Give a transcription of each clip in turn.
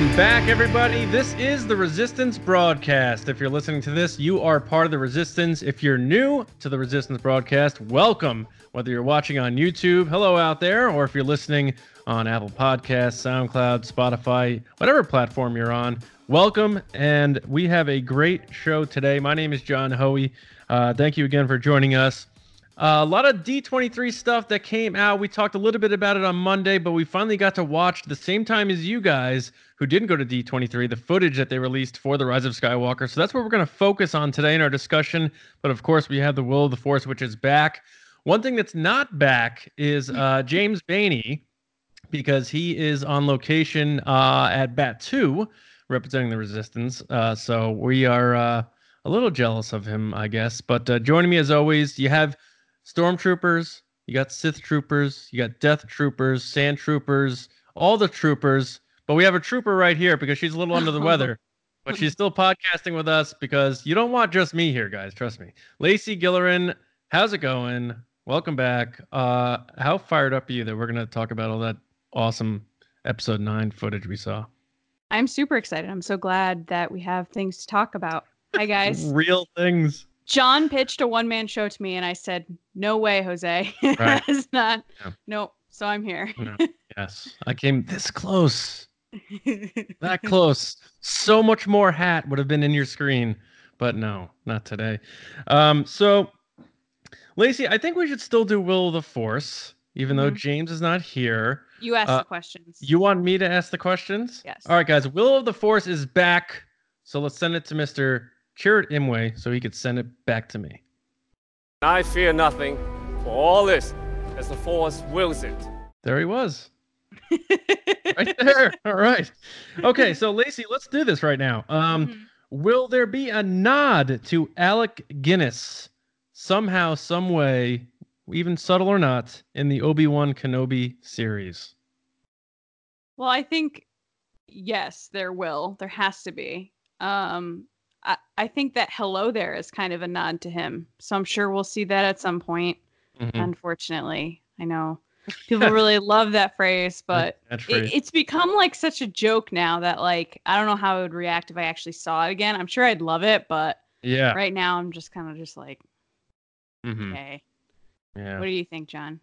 Welcome back, everybody. This is the Resistance broadcast. If you're listening to this, you are part of the Resistance. If you're new to the Resistance broadcast, welcome. Whether you're watching on YouTube, hello out there, or if you're listening on Apple Podcasts, SoundCloud, Spotify, whatever platform you're on, welcome. And we have a great show today. My name is John Hoey. Uh, thank you again for joining us. Uh, a lot of D23 stuff that came out. We talked a little bit about it on Monday, but we finally got to watch the same time as you guys who didn't go to D23 the footage that they released for The Rise of Skywalker. So that's what we're going to focus on today in our discussion. But of course, we have The Will of the Force, which is back. One thing that's not back is uh, James Baney because he is on location uh, at Batuu representing the Resistance. Uh, so we are uh, a little jealous of him, I guess. But joining me as always, you have stormtroopers, you got Sith troopers, you got Death troopers, Sand troopers, all the troopers. But we have a trooper right here because she's a little under the weather. But she's still podcasting with us because you don't want just me here, guys. Trust me. Lacey Gillerin, how's it going? Welcome back. Uh, how fired up are you that we're gonna talk about all that awesome episode nine footage we saw? I'm super excited. I'm so glad that we have things to talk about. Hi guys. Real things. John pitched a one man show to me and I said, No way, Jose. Right. it's not Yeah. nope. So I'm here. No. Yes, I came this close, that close. So much more hat would have been in your screen, but no, not today. Um, so, Lacey, I think we should still do Will of the Force, even though Mhm. James is not here. you ask Uh, the questions. You want me to ask the questions? Yes. All right, guys. Will of the Force is back, so let's send it to Mister Chirrut Imwe so he could send it back to me. I fear nothing, for all this, as the Force wills it. There he was. right there. All right. Okay, so Lacey, let's do this right now. Um, Mhm. will there be a nod to Alec Guinness somehow, some way, even subtle or not, in the Obi Wan Kenobi series? Well, I think yes, there will. There has to be. Um I, I think that hello there is kind of a nod to him. So I'm sure we'll see that at some point. Mhm. Unfortunately. I know people really love that phrase, but That's it, it's become like such a joke now that like I don't know how I would react if I actually saw it again. I'm sure I'd love it, but yeah. right now I'm just kind of just like, mm-hmm. okay. Yeah. What do you think, John?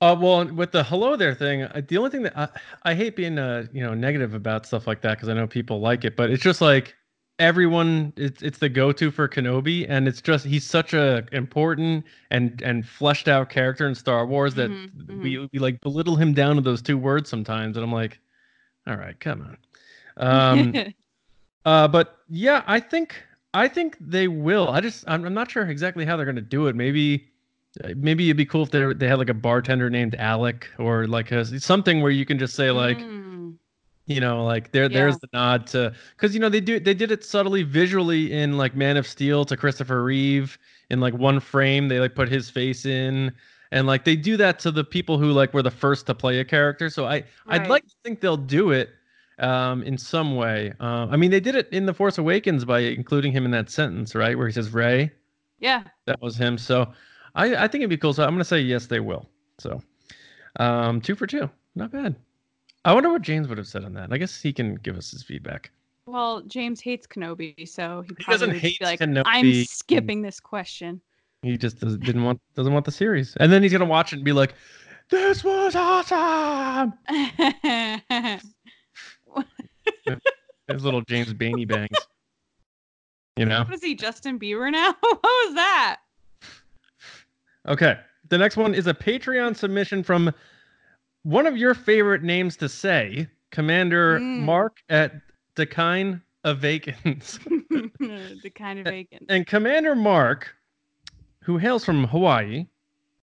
Uh, well, with the hello there thing, uh, the only thing that I, I hate being uh, you know negative about stuff like that because I know people like it, but it's just like everyone it's it's the go-to for Kenobi, and it's just he's such a important and and fleshed out character in Star Wars that Mhm, we we like belittle him down to those two words sometimes, and I'm like, all right, come on. Um, uh, but yeah, I think I think they will. I just I'm, I'm not sure exactly how they're gonna do it. Maybe maybe it'd be cool if they they had like a bartender named Alec or like a, something where you can just say like Mm, you know like there there's Yeah. the nod to because you know they do they did it subtly visually in like Man of Steel to Christopher Reeve in like one frame they like put his face in and like they do that to the people who like were the first to play a character so I I'd like to think they'll do it um in some way uh, I mean they did it in the Force Awakens by including him in that sentence right where he says Rey yeah. that was him. So I, I think it'd be cool. So I'm gonna say yes, they will. So um, two for two, not bad. I wonder what James would have said on that. I guess he can give us his feedback. Well, James hates Kenobi, so he, He doesn't hate like, Kenobi. I'm skipping this question. He just does, didn't want doesn't want the series, and then he's gonna watch it and be like, "This was awesome." His little James Baney bangs. You know. What is he, Justin Bieber now? what was that? Okay. The next one is a Patreon submission from one of your favorite names to say, Commander Mm. Mark at Decline Awakens. the kind of vacant. and Commander Mark, who hails from Hawaii,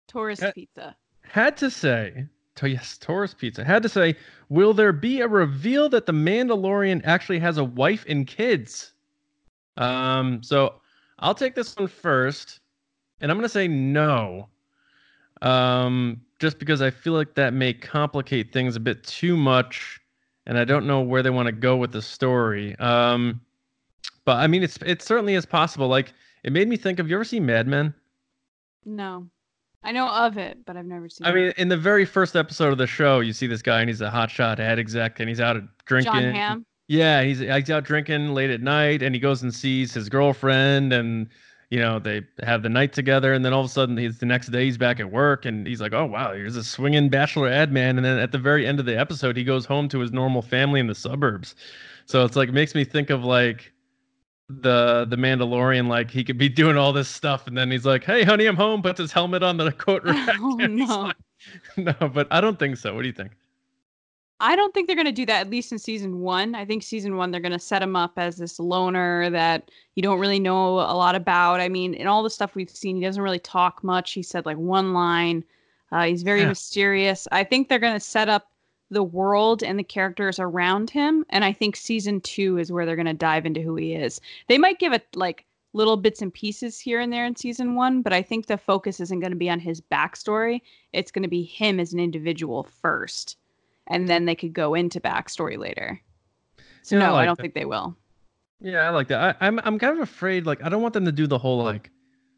Taurus pizza. had to say, to yes, Taurus Pizza, had to say, will there be a reveal that the Mandalorian actually has a wife and kids? Um, so I'll take this one first, and I'm gonna say no. Um, just because I feel like that may complicate things a bit too much, and I don't know where they want to go with the story. Um, but I mean, it's it certainly is possible. Like it made me think of you ever seen Mad Men? No. I know of it, but I've never seen it. I it. mean, in the very first episode of the show, you see this guy and he's a hotshot ad exec and he's out drinking. Jon Hamm. Yeah, he's he's out drinking late at night and he goes and sees his girlfriend and you know they have the night together and then all of a sudden he's the next day he's back at work and he's like oh wow here's a swinging bachelor ad man. And then at the very end of the episode he goes home to his normal family in the suburbs. So it's like makes me think of like the the mandalorian like he could be doing all this stuff and then he's like hey honey i'm home puts his helmet on the coat rack Oh, no. like- no but i don't think so. What do you think I don't think they're going to do that at least in season one. I think season one they're going to set him up as this loner that you don't really know a lot about. I mean, in all the stuff we've seen, he doesn't really talk much. He said like one line. Uh, he's very Yeah. mysterious. I think they're going to set up the world and the characters around him, and I think season two is where they're going to dive into who he is. They might give it like little bits and pieces here and there in season one, but I think the focus isn't going to be on his backstory. It's going to be him as an individual first and then they could go into backstory later. So Yeah, I no, I, like don't that. think they will. Yeah, I like that. I, I'm I'm kind of afraid. Like, I don't want them to do the whole like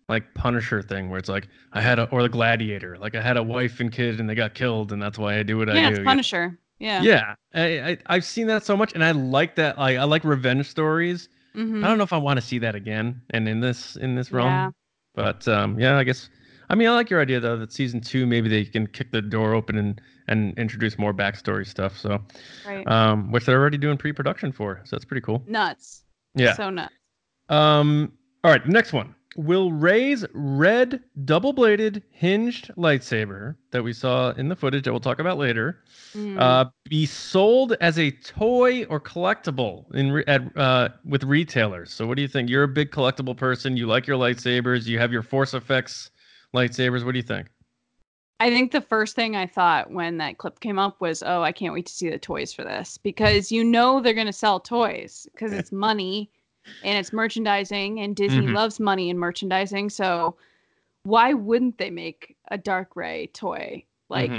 like Punisher thing where it's like I had a or the Gladiator. Like I had a wife and kid and they got killed and that's why I do what I yeah, do. it's Punisher. Yeah. Yeah, I, I I've seen that so much and I like that. Like I like revenge stories. Mhm. I don't know if I want to see that again and in this in this realm. Yeah. But um, yeah, I guess. I mean, I like your idea though that season two maybe they can kick the door open and and introduce more backstory stuff. So, Right. um, which they're already doing pre-production for. So that's pretty cool. nuts. Yeah. So nuts. Um. All right. Next one. Will Rey's red double-bladed hinged lightsaber that we saw in the footage that we'll talk about later Mm. uh, be sold as a toy or collectible in re- at uh, with retailers? So, what do you think? You're a big collectible person. You like your lightsabers. You have your Force effects lightsabers. What do you think? I think the first thing I thought when that clip came up was, "Oh, I can't wait to see the toys for this," because you know they're going to sell toys because it's money and it's merchandising, and Disney Mhm. loves money and merchandising. So why wouldn't they make a Dark Rey toy? Like,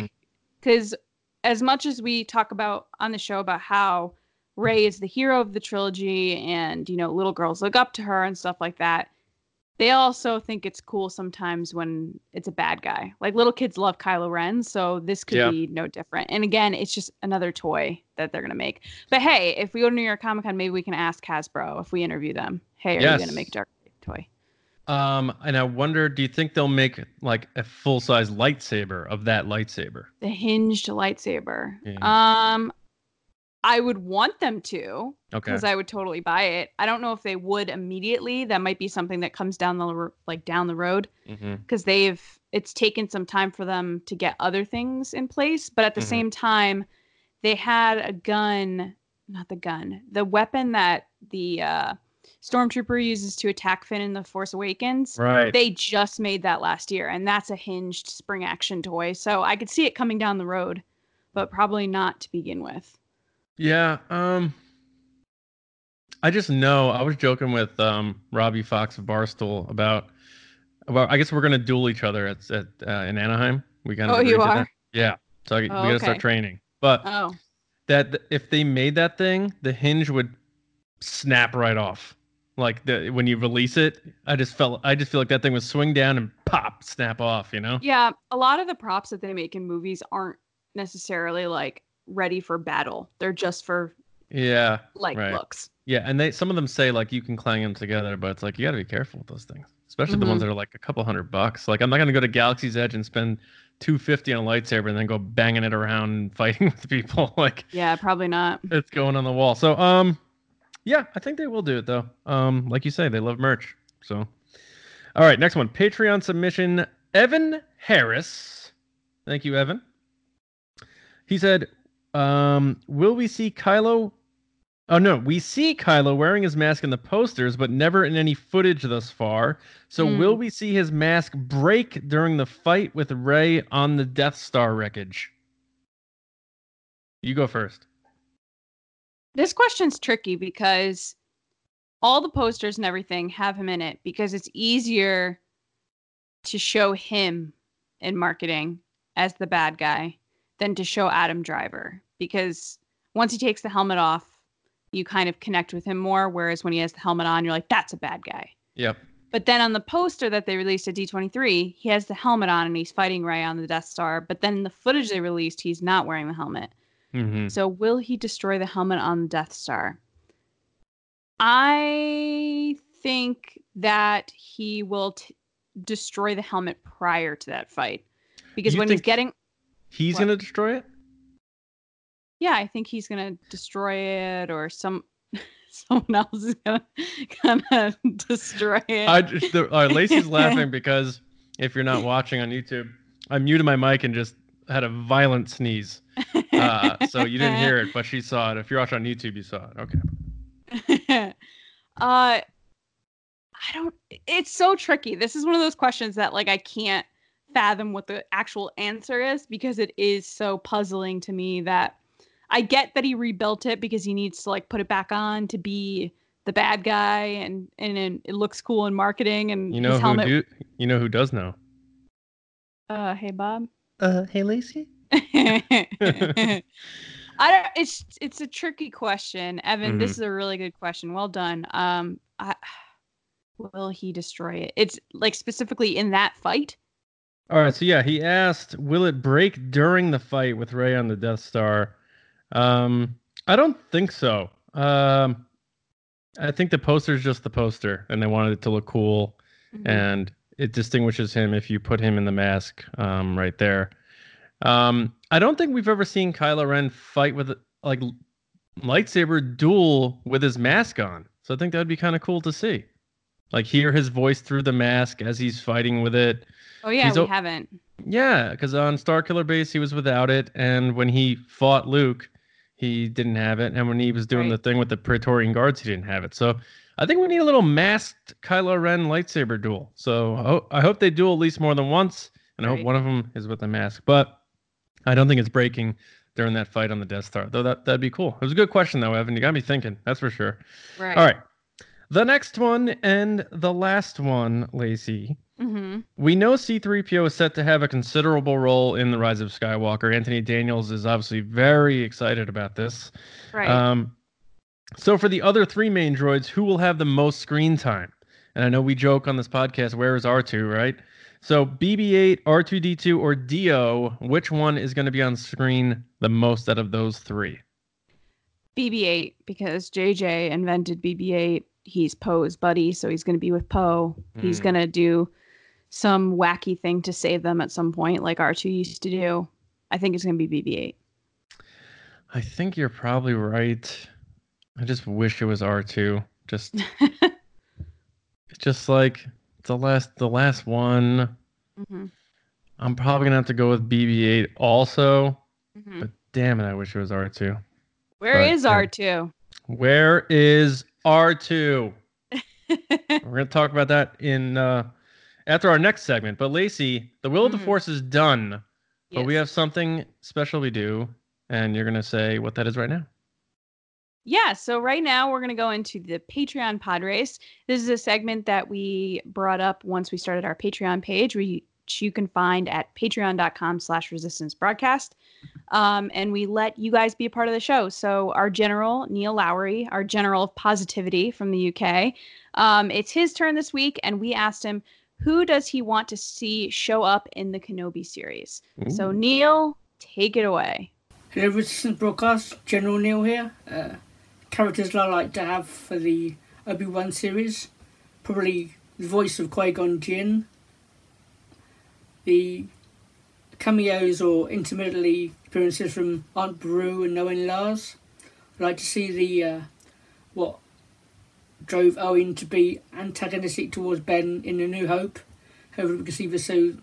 because as much as we talk about on the show about how Rey is the hero of the trilogy, and you know little girls look up to her and stuff like that. They also think it's cool sometimes when it's a bad guy. Like little kids love Kylo Ren, so this could Yeah. be no different. And again, it's just another toy that they're gonna make. But hey, if we go to New York Comic Con, maybe we can ask Hasbro if we interview them. Hey, are you gonna make a Dark toy? Um, and I wonder, do you think they'll make like a full-size lightsaber of that lightsaber? The hinged lightsaber. Yeah. Um, I would want them to. Okay. because I would totally buy it. I don't know if they would immediately. That might be something that comes down the like down the road because they've it's taken some time for them to get other things in place. But at the Mhm. same time, they had a gun, not the gun, the weapon that the uh, stormtrooper uses to attack Finn in the Force Awakens. Right. They just made that last year, and that's a hinged spring action toy. So I could see it coming down the road, but probably not to begin with. Yeah. Um. I just know I was joking with um Robbie Fox of Barstool about about I guess we're gonna duel each other at at uh, in Anaheim. We kind of Oh, you are? that. Yeah. So I, Oh, we gotta start training. But Oh, that if they made that thing, the hinge would snap right off. Like the when you release it, I just felt I just feel like that thing would swing down and pop, snap off. You know? Yeah, a lot of the props that they make in movies aren't necessarily like ready for battle. They're just for Yeah. like Right. looks. Yeah, and they some of them say like you can clang them together, but it's like you got to be careful with those things, especially the ones that are like a couple hundred bucks. Like I'm not gonna go to Galaxy's Edge and spend two fifty on a lightsaber and then go banging it around and fighting with people. like Yeah, probably not. it's going on the wall. So um, yeah, I think they will do it though. Um, like you say, they love merch. So, all right, next one, Patreon submission, Evan Harris. Thank you, Evan. He said, um, "Will we see Kylo?" Oh no, we see Kylo wearing his mask in the posters, but never in any footage thus far. So Hmm. will we see his mask break during the fight with Rey on the Death Star wreckage? You go first. This question's tricky because all the posters and everything have him in it because it's easier to show him in marketing as the bad guy than to show Adam Driver because once he takes the helmet off, you kind of connect with him more. Whereas when he has the helmet on, you're like, that's a bad guy. Yep. But then on the poster that they released at D23, he has the helmet on and he's fighting Rey on the Death Star. But then in the footage they released, he's not wearing the helmet. Mhm. So will he destroy the helmet on the Death Star? I think that he will t- destroy the helmet prior to that fight. Because You when he's getting He's gonna destroy it. Yeah, I think he's gonna destroy it or some someone else is gonna gonna destroy it. I just, the, uh, Lacey's laughing because if you're not watching on YouTube, I muted my mic and just had a violent sneeze. Uh, so you didn't hear it, but she saw it. If you're watching on YouTube, you saw it. Okay. uh I don't it's so tricky. This is one of those questions that like I can't fathom what the actual answer is because it is so puzzling to me that I get that he rebuilt it because he needs to like put it back on to be the bad guy and and, and it looks cool in marketing and You know his who helmet do? You know who does know? uh hey Bob Uh, hey Lacey. I don't. It's it's a tricky question, Evan. This Mhm. is a really good question. Well done. Um, I, will he destroy it? It's like specifically in that fight. All right, so yeah, he asked, "Will it break during the fight with Rey on the Death Star?" Um, I don't think so. Um, I think the poster's just the poster, and they wanted it to look cool, Mhm. and it distinguishes him if you put him in the mask um, right there. Um, I don't think we've ever seen Kylo Ren fight with like lightsaber duel with his mask on, so I think that would be kind of cool to see, like hear his voice through the mask as he's fighting with it. Oh yeah, he's we o- haven't. Yeah, because on Starkiller Base he was without it, and when he fought Luke, he didn't have it, and when he was doing Right. the thing with the Praetorian Guards, he didn't have it. So I think we need a little masked Kylo Ren lightsaber duel. So I, ho- I hope they duel at least more than once, and I hope one of them is with a mask. But I don't think it's breaking during that fight on the Death Star, though. That that'd be cool. It was a good question though, Evan. You got me thinking. That's for sure. Right. All right, the next one and the last one, Lacey. Mm-hmm. We know C3PO is set to have a considerable role in The Rise of Skywalker. Anthony Daniels is obviously very excited about this. Right. Um, so, for the other three main droids, who will have the most screen time? And I know we joke on this podcast, where is R2, right? So, BB 8, R2D2, or D-O, which one is going to be on screen the most out of those three? BB-8 because JJ invented BB-8. He's Poe's buddy, so he's going to be with Poe. He's Hmm. going to do some wacky thing to save them at some point, like R2 used to do. I think it's going to be BB-8. I think you're probably right. I just wish it was R2. Just it's just like the last the last one. hmm I'm probably gonna have to go with BB-8 also, hmm but damn it, I wish it was R2. Where but, is. R2? Where is R2? We're gonna talk about that in uh, after our next segment. But Lacey, the Will of the Mhm. Force is done, but we have something special we do, and you're gonna say what that is right now. Yeah, so right now we're going to go into the Patreon pod race. This is a segment that we brought up once we started our Patreon page, which you can find at patreon.com slash resistance broadcast. Um, and we let you guys be a part of the show. So our general, Neil Lowry, our general of positivity from the UK, um, it's his turn this week, and we asked him, who does he want to see show up in the Kenobi series? So Neil, take it away. Hello, Resistance Broadcast. General Neil here. Uh, characters I like to have for the Obi Wan series. Probably the voice of Qui Gon Jinn. The cameos or intermittently appearances from Aunt Beru and Owen Lars. I'd like to see the uh, what drove Owen to be antagonistic towards Ben in A New Hope. Hopefully, we can see the so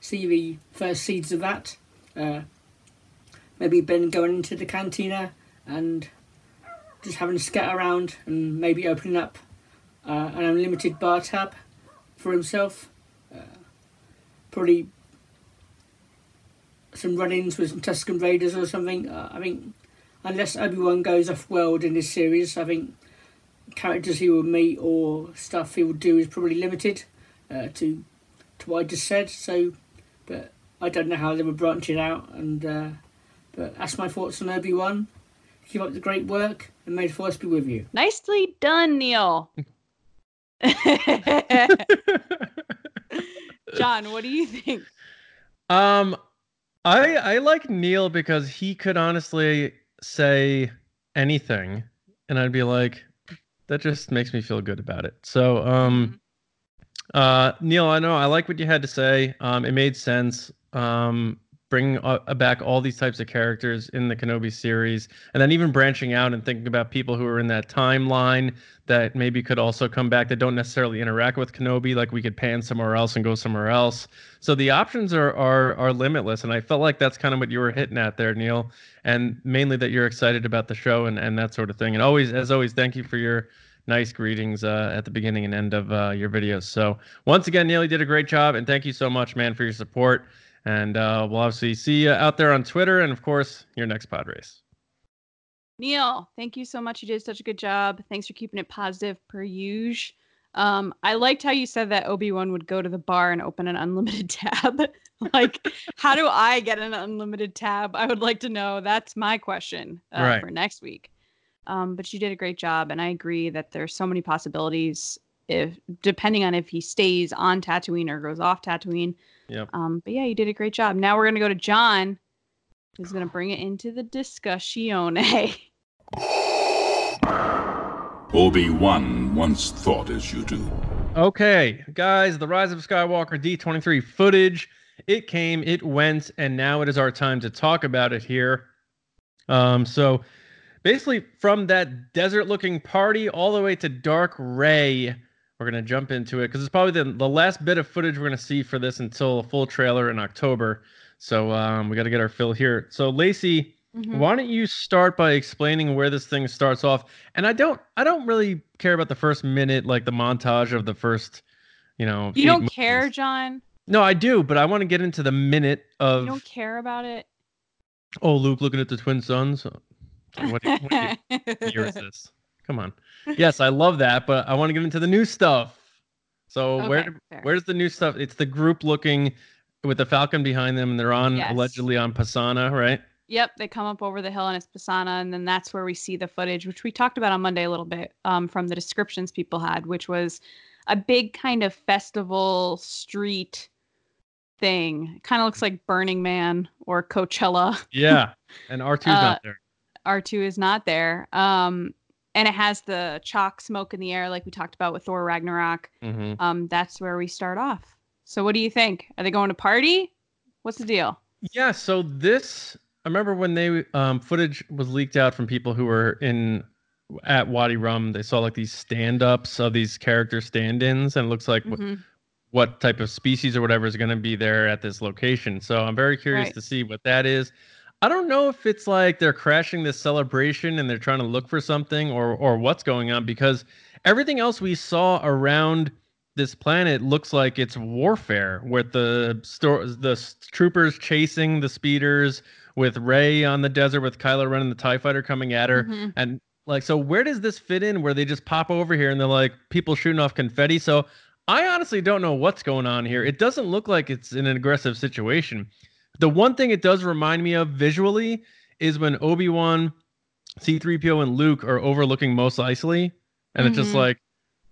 see the first seeds of that. Uh, maybe Ben going into the cantina and just having a scat around and maybe opening up uh, an unlimited bar tab for himself. Uh, probably some run-ins with some Tusken Raiders or something. Uh, I think unless Obi Wan goes off world in this series, I think characters he will meet or stuff he will do is probably limited uh, to to what I just said. So, but I don't know how they would branch it out. And uh, but that's my thoughts on Obi Wan. Keep up the great work, and may the force be with you. Nicely done, Neil. John, what do you think? Um, I I like Neil because he could honestly say anything, and I'd be like, that just makes me feel good about it. So, um, uh, Neil, I know I like what you had to say. Um, it made sense. Um, bringing uh, back all these types of characters in the Kenobi series, and then even branching out and thinking about people who are in that timeline that maybe could also come back that don't necessarily interact with Kenobi. Like we could pan somewhere else and go somewhere else. So the options are are are limitless, and I felt like that's kind of what you were hitting at there, Neil, and mainly that you're excited about the show and and that sort of thing. And always, as always, thank you for your nice greetings uh, at the beginning and end of uh, your videos. So once again, Neil, you did a great job, and thank you so much, man, for your support. And uh, we'll obviously see you out there on Twitter and, of course, your next pod race. Neil, thank you so much. You did such a good job. Thanks for keeping it positive per usual. Um, I liked how you said that Obi Wan would go to the bar and open an unlimited tab. like, how do I get an unlimited tab? I would like to know. That's my question uh, Right. for next week. Um, but you did a great job, and I agree that there's so many possibilities. If depending on if he stays on Tatooine or goes off Tatooine. Yep. Um, but yeah, you did a great job. Now we're gonna go to John, who's gonna bring it into the discussion. Obi-Wan once thought as you do. Okay, guys, the Rise of Skywalker D23 footage. It came, it went, and now it is our time to talk about it here. Um, so basically, from that desert looking party all the way to Dark Rey, we're going to jump into it because it's probably the, the last bit of footage we're going to see for this until a full trailer in October. So um, we got to get our fill here. So, Lacey, Mhm. why don't you start by explaining where this thing starts off? And I don't I don't really care about the first minute, like the montage of the first, you know. You don't movies. care, John. No, I do, but I want to get into the minute of. You don't care about it. oh Luke looking at the twin sons. What, what year is this? Come on. Yes, I love that, but I want to get into the new stuff. So where fair. where's the new stuff? It's the group looking with the Falcon behind them, and they're on Yes. allegedly on Pasaana, right? Yep, they come up over the hill and it's Pasaana, and then that's where we see the footage, which we talked about on Monday a little bit um, from the descriptions people had, which was a big kind of festival street thing. Kind of looks like Burning Man or Coachella. Yeah, and R 2s Uh, not there. R2 is not there. Um, and it has the chalk smoke in the air, like we talked about with Thor Ragnarok. hmm Um, that's where we start off. So, what do you think? Are they going to party? What's the deal? Yeah, so this I remember when they um footage was leaked out from people who were in at Wadi Rum, they saw like these stand-ups of these character stand-ins and it looks like wh- Mhm. what type of species or whatever is going to be there at this location. So I'm very curious Right. to see what that is. I don't know if it's like they're crashing this celebration and they're trying to look for something or or what's going on because everything else we saw around this planet looks like it's warfare with the store the troopers chasing the speeders with Rey on the desert with Kylo Ren and the TIE fighter coming at her Mhm. and like so where does this fit in where they just pop over here and they're like people shooting off confetti so I honestly don't know what's going on here. It doesn't look like it's an aggressive situation. The one thing it does remind me of visually is when Obi-Wan, C3PO, and Luke are overlooking Mos Eisley. And it's just Mhm. like,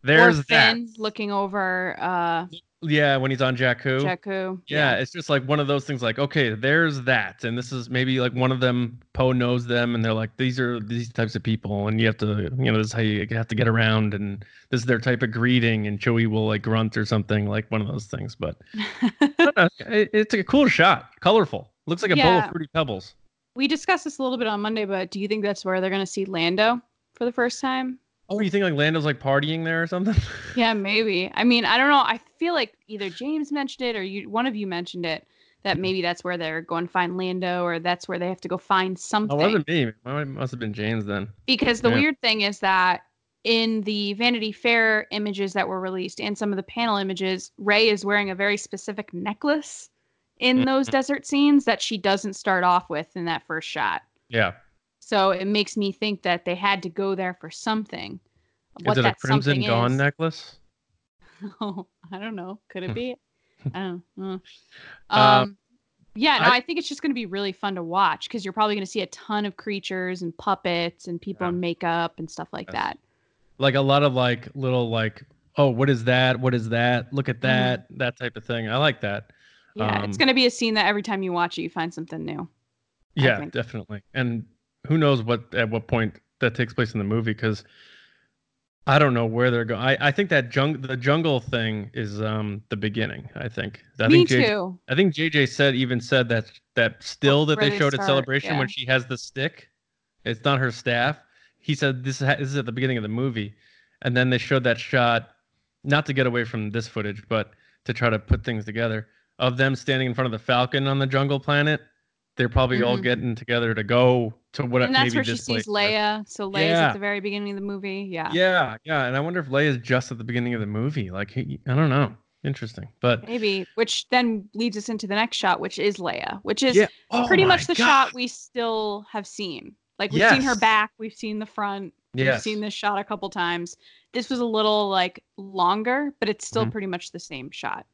there's or that. Finn looking over uh, Yeah, when he's on Jakku. Jakku. Yeah, it's just like one of those things like, okay, there's that. And this is maybe like one of them, Poe knows them, and they're like, these are these types of people, and you have to, you know, this is how you have to get around, and this is their type of greeting, and Chewie will like grunt or something, like one of those things. But know, it- it's a cool shot, colorful. Looks like a bowl of fruity pebbles. we discussed this a little bit on Monday, but do you think that's where they're going to see Lando for the first time? Oh, you think like Lando's like partying there or something? Yeah, maybe. I mean, I don't know. I feel like either James mentioned it or you, one of you mentioned it that maybe that's where they're going to find Lando or that's where they have to go find Oh, something. it wasn't me. It must have been James then. because the Yeah. weird thing is that in the Vanity Fair images that were released and some of the panel images, Rey is wearing a very specific necklace in those Mm-hmm. desert scenes that she doesn't start off with in that first shot. Yeah. So it makes me think that they had to go there for something. is it a that Crimson Dawn is. necklace? Oh, I don't know. Could it be? I don't know. Um, Um, yeah, no, I- I, think it's just going to be really fun to watch because you're probably going to see a ton of creatures and puppets and people Yeah. in makeup and stuff like Yes. that. Like a lot of like little like oh, what is that? What is that? Look at that, that type of thing. I like that. Yeah, it's Um, going to be a scene that every time you watch it, you find something new. Yeah, definitely. And who knows what at what point that takes place in the movie because I don't know where they're going. I, I think that jung- the jungle thing is um the beginning. I think. I Me think JJ too. I think JJ said even said that that still that they they showed at start, celebration when she has the stick, it's not her staff. He said this is, this is at the beginning of the movie, and then they showed that shot, not to get away from this footage, but to try to put things together of them standing in front of the Falcon on the jungle planet. They're probably all Mhm. getting together to go to what And that's maybe where she sees. Leia. So Leia's Yeah. at the very beginning of the movie. Yeah. Yeah, yeah, and I wonder if Leia's just at the beginning of the movie. Like, he, I don't know. Interesting, but Maybe, which then leads us into the next shot, which is Leia, which is yeah, Oh pretty much the God. shot we still have seen. Like we've seen her back, we've seen the front, we've seen this shot a couple times. This was a little like longer, but it's still Mhm. pretty much the same shot.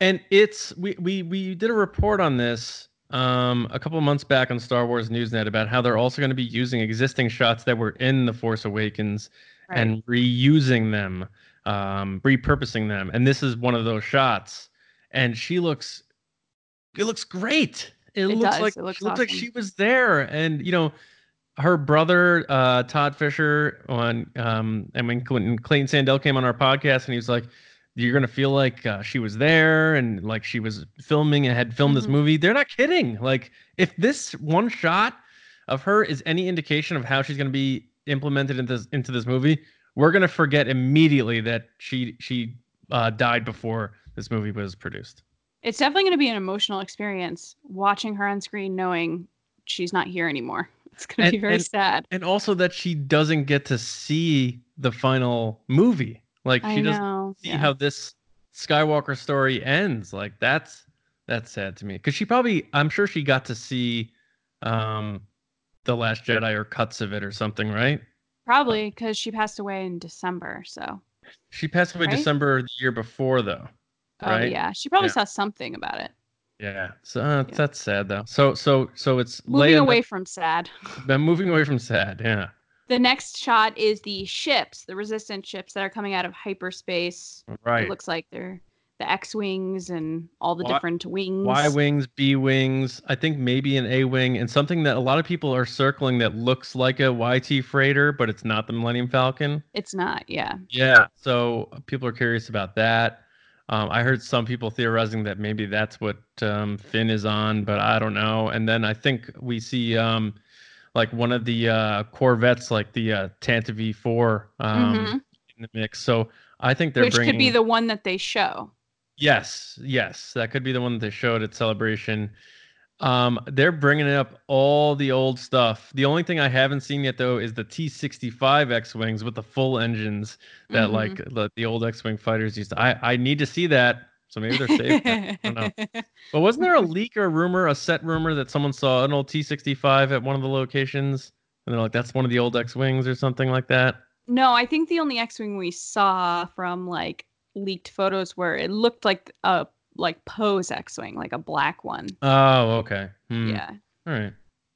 and it's we we we did a report on this um a couple of months back on Star Wars Newsnet about how they're also going to be using existing shots that were in the Force Awakens Right. and reusing them, um, repurposing them. And this is one of those shots. And she looks, it looks great. It, looks does. like It looks she looks like she was there. And you know, her brother uh, Todd Fisher on, um, and when Clinton, Clayton Sandell came on our podcast, and he was like, "You're gonna feel like uh, she was there, and like she was filming and had filmed this Mhm. movie." They're not kidding. Like, if this one shot of her is any indication of how she's going to be implemented into this, into this movie, we're going to forget immediately that she she uh, died before this movie was produced. It's definitely going to be an emotional experience watching her on screen, knowing she's not here anymore. It's going to And- be very and- sad. And also that she doesn't get to see the final movie. Like I she doesn't know. see yeah. how this Skywalker story ends. Like that's that's sad to me because she probably I'm sure she got to see um the Last Jedi or cuts of it or something, right? Probably because she passed away in December. So, She passed away Right? December the year before though. oh Right? yeah, she probably Yeah. saw something about it. Yeah. So uh, Yeah. that's sad though. So so so it's Moving Leia- away from sad. I'm moving away from sad. Yeah. The next shot is the ships, the resistance ships that are coming out of hyperspace. Right. It looks like they're the X-wings and all the Y- different wings. Y wings, B wings, I think maybe an A wing, and something that a lot of people are circling that looks like a YT freighter, but it's not the Millennium Falcon. It's not, yeah. Yeah. So people are curious about that. Um, I heard some people theorizing that maybe that's what um, Finn is on, but I don't know. And then I think we see um, like one of the uh, Corvettes, like the uh, Tantive IV, um, Mhm. in the mix. So I think they're Which bringing. could be the one that they show. Yes, yes, that could be the one that they showed at Celebration. Um, they're bringing up all the old stuff. The only thing I haven't seen yet, though, is the T65 X-wings with the full engines that Mhm. like the, the old X-wing fighters used. To, I I need to see that. So maybe they're safe. I don't know. But wasn't there a leak or a rumor, a set rumor that someone saw an old T65 at one of the locations, and they're like, "That's one of the old X-wings" or something like that? no, I think the only X-wing we saw from like leaked photos were it looked like a like Poe's X-wing, like a black one. Oh, okay. Hmm. Yeah. All right.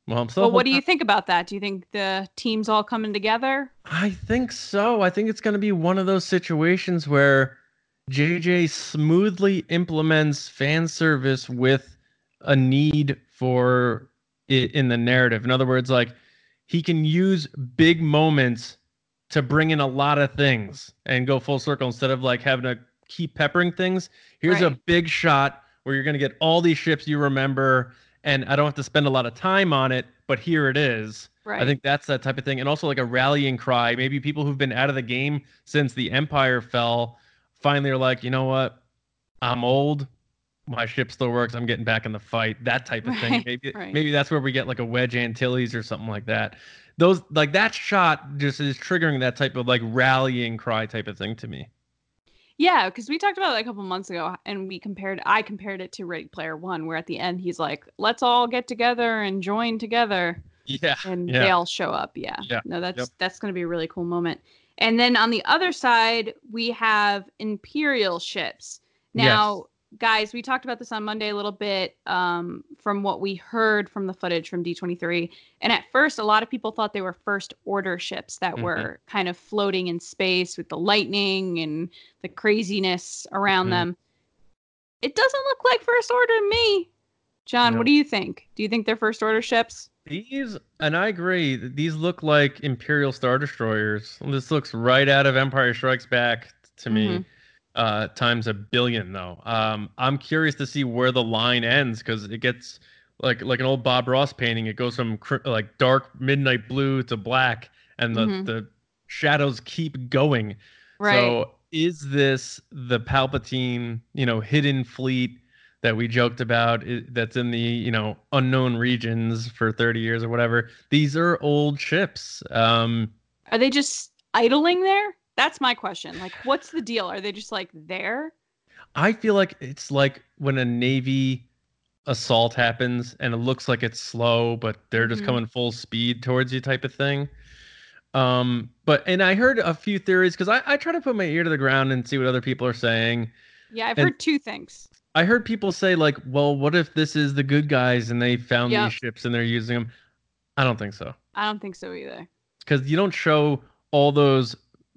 Well. Well, what do you think about that? Do you think the team's all coming together? I think so. I think it's going to be one of those situations where JJ smoothly implements fan service with a need for it in the narrative. In other words, like he can use big moments to bring in a lot of things and go full circle instead of like having to keep peppering things. Here's a big shot where you're going to get all these ships you remember and I don't have to spend a lot of time on it, but here it is. Right. I think that's that type of thing. And also like a rallying cry. Maybe people who've been out of the game since the Empire fell finally are like, you know what? I'm old. My ship still works. I'm getting back in the fight. That type of thing. Maybe right. maybe that's where we get like a Wedge Antilles or something like that. Those like that shot just is triggering that type of like rallying cry type of thing to me. Yeah, because we talked about it a couple months ago, and we compared. I compared it to Ready Player One, where at the end he's like, "Let's all get together and join together," Yeah. and Yeah. they all show up. Yeah, Yeah, no, that's yep. that's going to be a really cool moment. And then on the other side, we have Imperial ships. Now, guys, we talked about this on Monday a little bit um, from what we heard from the footage from D23. And at first, a lot of people thought they were first order ships that Mhm. were kind of floating in space with the lightning and the craziness around Mhm. them. It doesn't look like first order to me. John, what do you think? Do you think they're first order ships? These, and I agree, these look like Imperial Star Destroyers. This looks right out of Empire Strikes Back to me, Mhm. uh, times a billion, though. Um, I'm curious to see where the line ends because it gets like like an old Bob Ross painting. It goes from cr- like dark midnight blue to black, and the, Mhm. the shadows keep going. Right. So is this the Palpatine, you know, hidden fleet that we joked about that's in the, you know, unknown regions for 30 years or whatever? These are old ships. Um Are they just idling there? That's my question. Like, what's the deal? Are they just like there? I feel like it's like when a navy assault happens and it looks like it's slow, but they're just Mhm. coming full speed towards you type of thing. Um, but and I heard a few theories because I, I try to put my ear to the ground and see what other people are saying. Yeah, I've And- heard two things. I heard people say like, well, what if this is the good guys and they found Yep. these ships and they're using them? I don't think so. I don't think so either. Because you don't show all those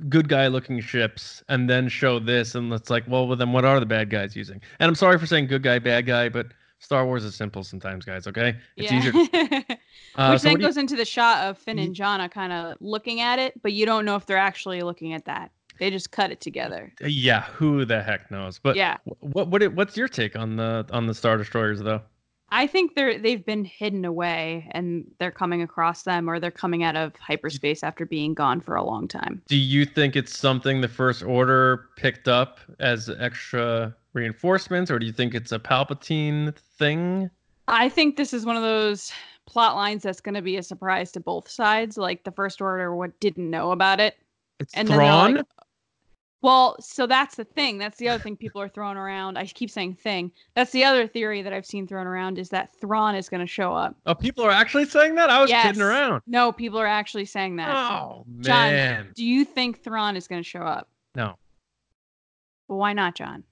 good guy looking ships and then show this and it's like, well, well, then what are the bad guys using? And I'm sorry for saying good guy, bad guy, but Star Wars is simple sometimes, guys. Okay, it's yeah. easier. Uh, Which so then do you- goes into the shot of Finn and Jannah kind of looking at it, but you don't know if they're actually looking at that. They just cut it together. Uh, yeah, who the heck knows? But yeah, what what what's your take on the on the Star Destroyers though? I think they're they've been hidden away and they're coming across them or they're coming out of hyperspace after being gone for a long time. Do you think it's something the First Order picked up as extra reinforcements, or do you think it's a Palpatine thing? I think this is one of those plot lines that's going to be a surprise to both sides. Like the First Order what didn't know about it. It's And Thrawn. like, Well, so that's the thing. That's the other thing people are throwing around. I keep saying thing. That's the other theory that I've seen thrown around is that Thrawn is going to show up. oh, people are actually saying that. I was Yes. kidding around. No, people are actually saying that. Oh man. John, Do you think Thrawn is going to show up? no, Well, why not, John?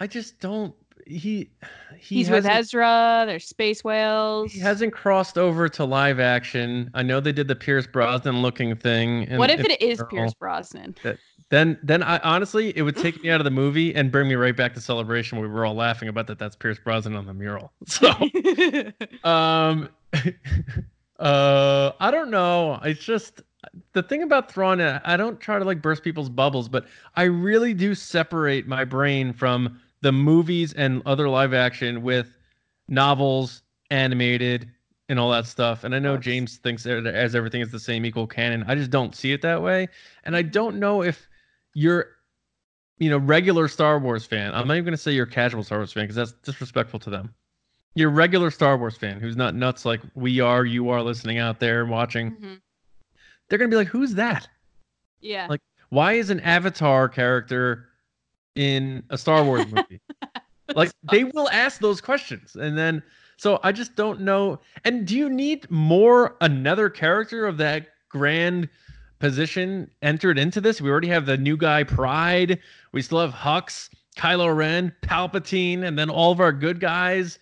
I just don't. He he He's with Ezra. There's space whales. He hasn't crossed over to live action. I know they did the Pierce Brosnan looking thing. in- what if it is. Pierce Brosnan? Then, then I honestly, it would take me out of the movie and bring me right back to Celebration. where We were all laughing about that. That's Pierce Brosnan on the mural. So, um, uh, I don't know. It's just the thing about Thrawn. I don't try to like burst people's bubbles, but I really do separate my brain from the movies and other live action with novels, animated, and all that stuff. And I know. James thinks that as everything is the same equal canon. I just don't see it that way, and I don't know if you're you know regular Star Wars fan. I'm not even gonna say you're casual Star Wars fan because that's disrespectful to them. You're regular Star Wars fan who's not nuts like we are. You are listening out there and watching. Mhm. They're gonna be like, "Who's that? Yeah. Like- Why is an Avatar character in a Star Wars movie?" like they will ask those questions, and then so I just don't know. And do you need more another character of that grand position entered into this? We already have the new guy Pryde. We still have Hux, Kylo Ren, Palpatine, and then all of our good guys.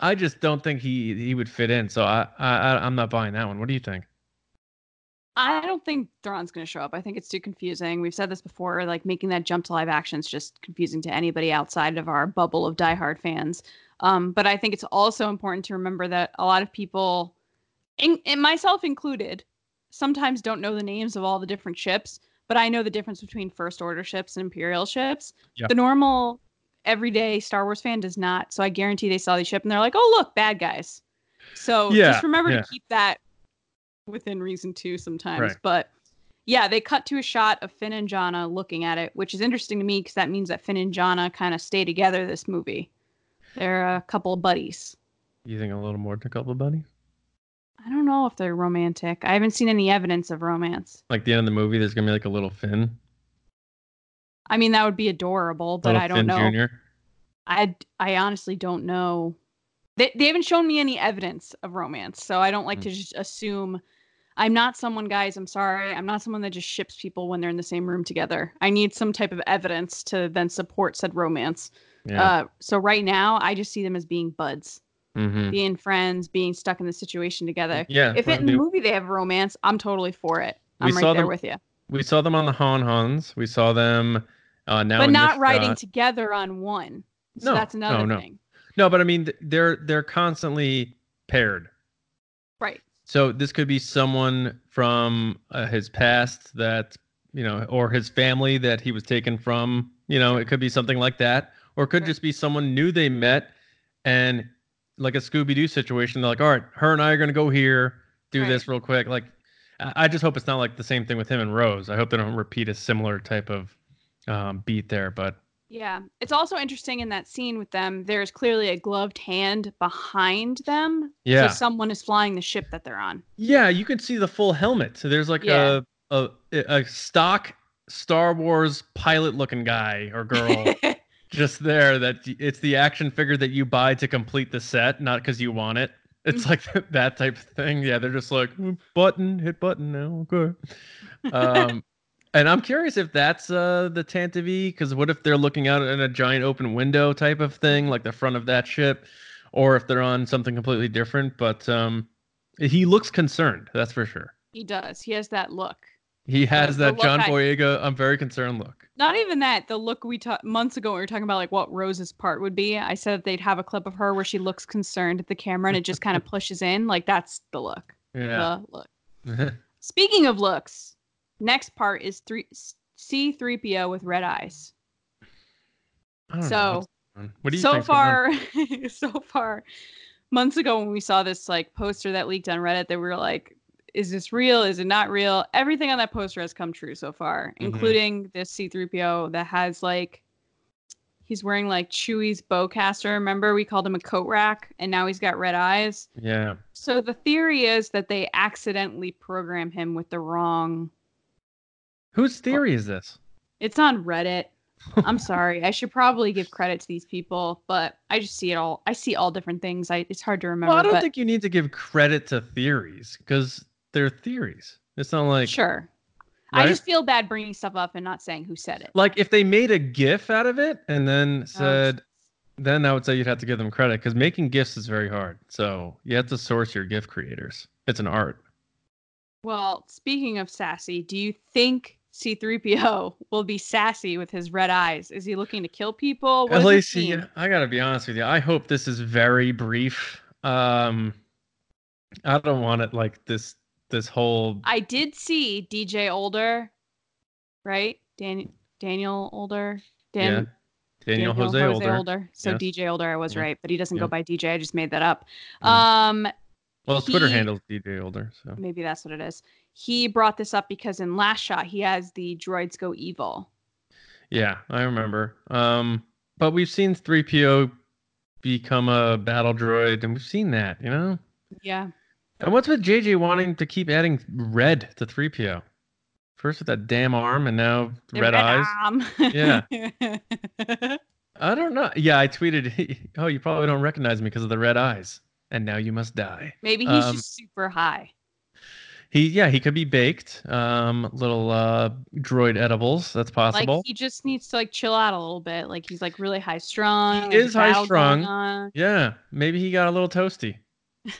I just don't think he he would fit in. So I I I'm not buying that one. What do you think? I don't think Thrawn's going to show up. I think it's too confusing. We've said this before. Like making that jump to live action is just confusing to anybody outside of our bubble of diehard fans. Um, but I think it's also important to remember that a lot of people, in, and myself included, sometimes don't know the names of all the different ships. But I know the difference between First Order ships and Imperial ships. The normal, everyday Star Wars fan does not. So I guarantee they saw the ship and they're like, "Oh, look, bad guys." So Yeah, just remember yeah. to keep that within reason too sometimes. Right. But yeah, they cut to a shot of Finn and Jannah looking at it, which is interesting to me because that means that Finn and Jannah kind of stay together this movie. They're a couple of buddies. You think a little more than a couple of buddies? I don't know if they're romantic. I haven't seen any evidence of romance. Like the end of the movie, there's gonna be like a little Finn, I mean, that would be adorable, but little I don't Finn know. Junior. I I honestly don't know. They they haven't shown me any evidence of romance, so I don't like Mm. to just assume. I'm not someone, guys. I'm sorry. I'm not someone that just ships people when they're in the same room together. I need some type of evidence to then support said romance. Yeah. Uh, so right now, I just see them as being buds, Mhm. being friends, being stuck in the situation together. Yeah. If it in the movie they have romance, I'm totally for it. We I'm saw right there them- with you. we saw them on the Han Hans. We saw them uh, now. but not riding shot. together on one. So No, that's another no. thing. No, but I mean they're they're constantly paired. Right. So this could be someone from uh, his past that you know, or his family that he was taken from. You know, it could be something like that, or it could just be someone new they met, and like a Scooby Doo situation. They're like, all right, her and I are gonna go here, do Right. this real quick. Like, I I just hope it's not like the same thing with him and Rose. I hope they don't repeat a similar type of um, beat there. But Yeah. It's also interesting in that scene with them, there's clearly a gloved hand behind them. yeah, So someone is flying the ship that they're on. Yeah, you can see the full helmet. So there's like Yeah. a, a a stock Star Wars pilot looking guy or girl just there that it's the action figure that you buy to complete the set, not because you want it. It's like that type of thing. Yeah, they're just like "Mm, button, hit button now. Okay. Um and I'm curious if that's uh the Tantive, because what if they're looking out in a giant open window type of thing, like the front of that ship, or if they're on something completely different. But um he looks concerned, that's for sure. he does. He has that look. He has the that look John I- Boyega, I'm very concerned look. Not even that. The look we talked months ago, when we were talking about like what Rose's part would be. I said that they'd have a clip of her where she looks concerned at the camera and it just kind of pushes in. Like that's the look. Yeah. The look. Speaking of looks, next part is three C3PO with red eyes. Know So what's what do you so think's going on? far so far months ago when we saw this like poster that leaked on reddit that we were like is this real is it not real everything on that poster has come true so far Mhm. including this c3po that has like he's wearing like chewie's bowcaster remember we called him a coat rack and now he's got red eyes Yeah. so the theory is that they accidentally program him with the wrong Whose theory is this? it's on reddit I'm sorry. I should probably give credit to these people, but I just see it all. I see all different things. I it's hard to remember. Well, I don't but think you need to give credit to theories because they're theories. It's not like sure. I just feel bad bringing stuff up and not saying who said it. like if they made a GIF out of it and Oh, then said, then I would say you'd have to give them credit because making GIFs is very hard. So you have to source your GIF creators. It's an art. Well, speaking of sassy, do you think C3PO will be sassy with his red eyes? Is he looking to kill people? What At does least mean? I gotta be honest with you. I hope this is very brief. Um, I don't want it like this. This whole I did see DJ Older, right? Dan- Daniel Older. Dan- Daniel, Jose, Older. So Yes. DJ Older, I was Yeah. right, but he doesn't Yeah. go by DJ. I just made that up. Mm. Um, Well, his Twitter he- handle's DJ Older. So maybe that's what it is. He brought this up because in Last Shot he has the droids go evil. yeah, I remember. Um, but we've seen 3PO become a battle droid, and we've seen that, you know. Yeah. And what's with JJ wanting to keep adding red to 3PO? First with that damn arm, and now The red, eyes. arm. Yeah. I don't know. Yeah, I tweeted, "Oh, you probably don't recognize me because of the red eyes, and now you must die." maybe he's Um, just super high. He, yeah, he could be baked. Um, little uh, droid edibles. That's possible. Like he just needs to like chill out a little bit. Like he's like really high strung. He is high strung. Yeah, maybe he got a little toasty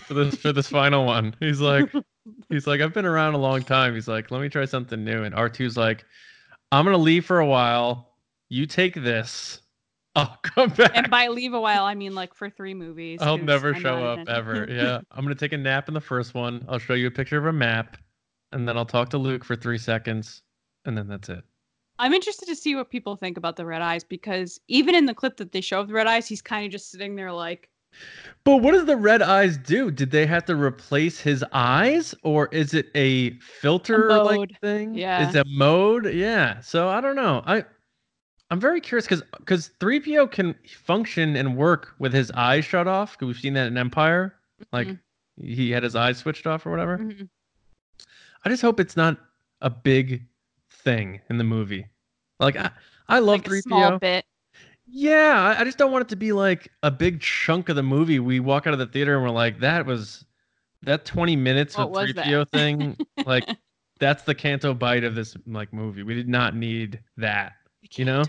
for this for this final one. He's like, he's like, I've been around a long time. He's like, let me try something new. And R2's like, I'm gonna leave for a while. You take this. I'll come back. And by leave a while, I mean like for three movies. I'll never I'm show up attention. ever. Yeah. I'm going to take a nap in the first one. I'll show you a picture of a map and then I'll talk to Luke for three seconds and then that's it. I'm interested to see what people think about the red eyes because even in the clip that they show of the red eyes, he's kind of just sitting there like, But what does the red eyes do? Did they have to replace his eyes or is it a filter like thing? Yeah. Is a mode? Yeah. So I don't know. I I'm very curious because because 3PO can function and work with his eyes shut off. Because We've seen that in Empire. Like Mhm. he had his eyes switched off or whatever. Mhm. I just hope it's not a big thing in the movie. Like I, I love like 3PO. small bit. Yeah, I, I just don't want it to be like a big chunk of the movie. We walk out of the theater and we're like, that was that 20 minutes What with 3PO thing, like that's the Canto Bight of this like movie. We did not need that. You know?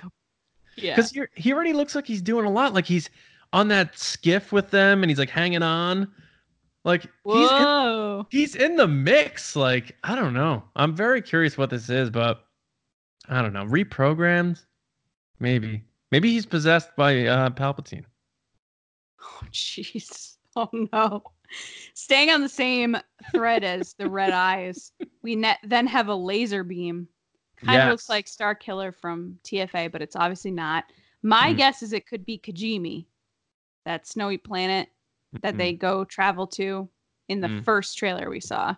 Yeah. Because he already looks like he's doing a lot. Like he's on that skiff with them and he's like hanging on. Like he's in, he's in the mix. Like, I don't know. I'm very curious what this is, but I don't know. Reprogrammed? Maybe. Maybe he's possessed by uh Palpatine. Oh, jeez. Oh no. Staying on the same thread as the red eyes, we ne- then have a laser beam. Kind of looks like Starkiller from TFA, but it's obviously not. My Mhm. guess is it could be Kijimi, that snowy planet that Mhm. they go travel to in the Mm. first trailer we saw.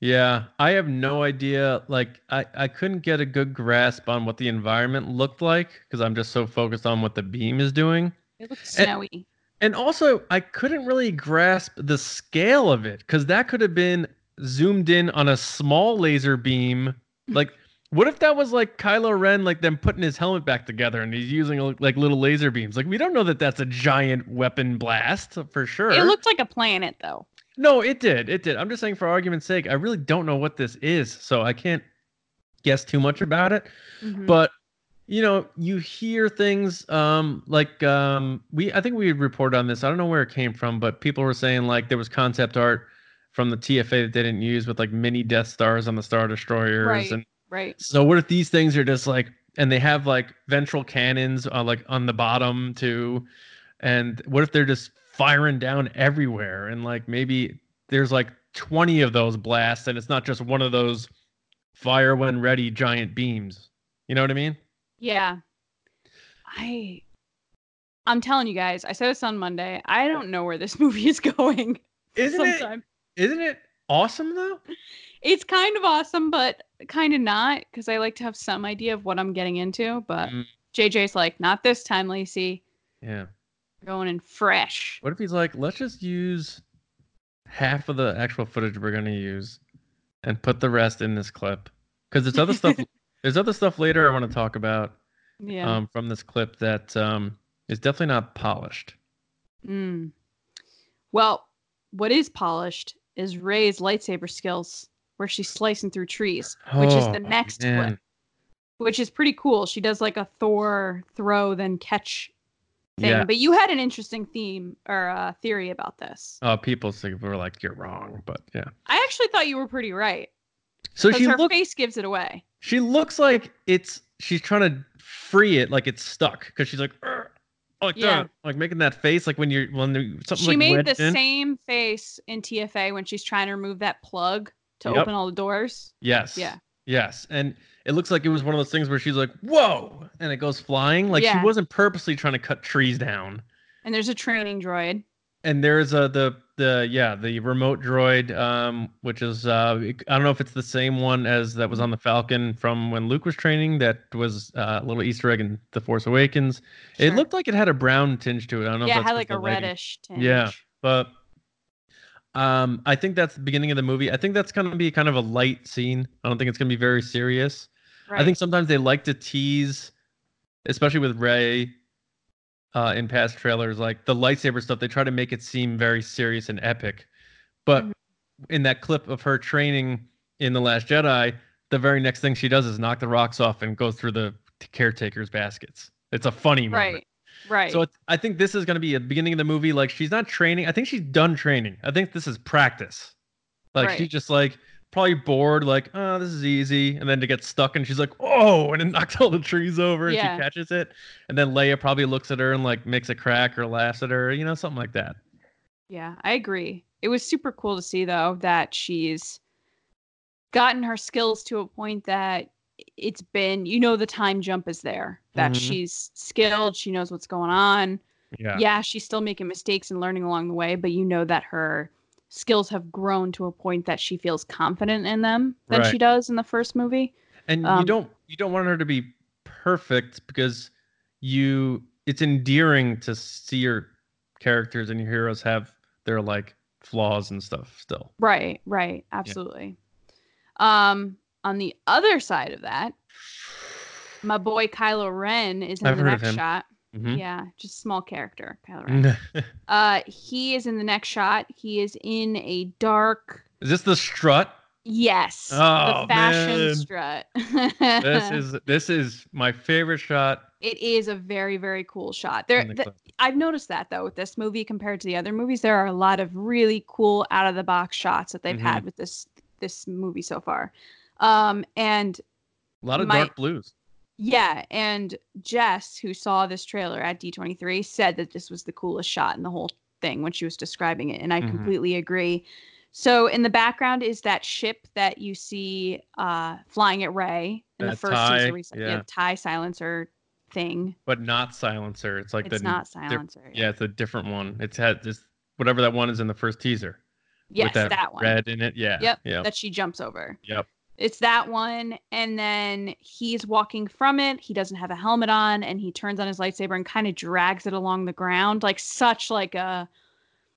Yeah, I have no idea. Like, I, I couldn't get a good grasp on what the environment looked like because I'm just so focused on what the beam is doing. It looks And- snowy. And also, I couldn't really grasp the scale of it because that could have been zoomed in on a small laser beam. Like, what if that was like Kylo Ren, like them putting his helmet back together and he's using like little laser beams? Like, we don't know that that's a giant weapon blast for sure. It looked like a planet though. No, it did. It did. I'm just saying for argument's sake, I really don't know what this is, so I can't guess too much about it. Mhm. But you know, you hear things um like um we I think we reported on this. I don't know where it came from, but people were saying like there was concept art from the TFA that they didn't use with like mini Death Stars on the Star Destroyers Right. and right. so what if these things are just like and they have like ventral cannons uh, like on the bottom too and what if they're just firing down everywhere and like maybe there's like 20 of those blasts and it's not just one of those fire when ready giant beams. You know what I mean? Yeah. I I'm telling you guys, I said this on Monday. I don't know where this movie is going. Isn't sometime. it isn't it awesome though? It's kind of awesome, but kind of not, because I like to have some idea of what I'm getting into. But Mm. JJ's like, not this time, Lacey. Yeah. Going in fresh. What if he's like, let's just use half of the actual footage we're gonna use and put the rest in this clip? Because there's other stuff there's other stuff later I want to talk about Yeah. um, from this clip that um, is definitely not polished. Mm. Well, what is polished is Rey's lightsaber skills, where she's slicing through trees, which is the Oh, next clip. man. which is pretty cool. She does like a Thor throw then catch thing. Yeah. But you had an interesting theme or uh, theory about this. Uh, people were like, "You're wrong," but yeah. I actually thought you were pretty right So she her looks. face gives it away. She looks like it's. She's trying to free it, like it's stuck, because she's like, Oh, like Yeah. that, like making that face, like when you're when something She like made the in. same face in TFA when she's trying to remove that plug to Yep. open all the doors. Yes. Yeah. Yes, and it looks like it was one of those things where she's like, "Whoa!" and it goes flying. Like Yeah. she wasn't purposely trying to cut trees down. And there's a training droid. And there's a the the yeah the remote droid, um, which is uh, I don't know if it's the same one as that was on the Falcon from when Luke was training. That was uh, a little Easter egg in the Force Awakens. It looked like it had a brown tinge to it. I don't know. yeah, if it had like a reddish tinge. Yeah. but um, I think that's the beginning of the movie. I think that's going to be kind of a light scene. I don't think it's going to be very serious. Right. I think sometimes they like to tease, especially with Rey uh, in past trailers, like the lightsaber stuff. They try to make it seem very serious and epic, but Mhm. in that clip of her training in the Last Jedi, the very next thing she does is knock the rocks off and go through the caretaker's baskets. It's a funny moment. right. Right. So it's, I think this is going to be at the beginning of the movie. Like she's not training. I think she's done training. I think this is practice. Like she's just like probably bored. Like oh, this is easy. And then to get stuck, and she's like oh, and it knocks all the trees over, and Yeah. she catches it. And then Leia probably looks at her and like makes a crack or laughs at her. You know, something like that. Yeah, I agree. It was super cool to see though that she's gotten her skills to a point that it's been, you know, the time jump is there. That Mhm. she's skilled, she knows what's going on. Yeah. Yeah. she's still making mistakes and learning along the way, but you know that her skills have grown to a point that she feels confident in them than she does in the first movie. And you Um, don't you don't want her to be perfect because you it's endearing to see your characters and your heroes have their like flaws and stuff still. Right, right, absolutely. Um, on the other side of that, my boy Kylo Ren is in I've the next shot. Mhm. Yeah, just small character, Kylo Ren. uh, he is in the next shot. He is in a dark. is this the strut? Yes, Oh, the fashion man. strut. This is this is my favorite shot. It is a very very cool shot. There, the the. I've noticed that though with this movie compared to the other movies, there are a lot of really cool out of the box shots that they've Mhm. had with this this movie so far. Um, and A lot of My- dark blues. Yeah, and Jess, who saw this trailer at D23, said that this was the coolest shot in the whole thing when she was describing it, and I Mhm. completely agree. So in the background is that ship that you see uh, flying at Rey in the first TIE, teaser. we saw- yeah. tie silencer thing. but not silencer. It's like It's the not silencer. yeah, it's a different one. It's had this whatever that one is in the first teaser yes, with that, that, one. red in it. Yeah. Yep, Yep. that she jumps over. Yep. It's that one, and then he's walking from it. He doesn't have a helmet on, and he turns on his lightsaber and kind of drags it along the ground, like such like a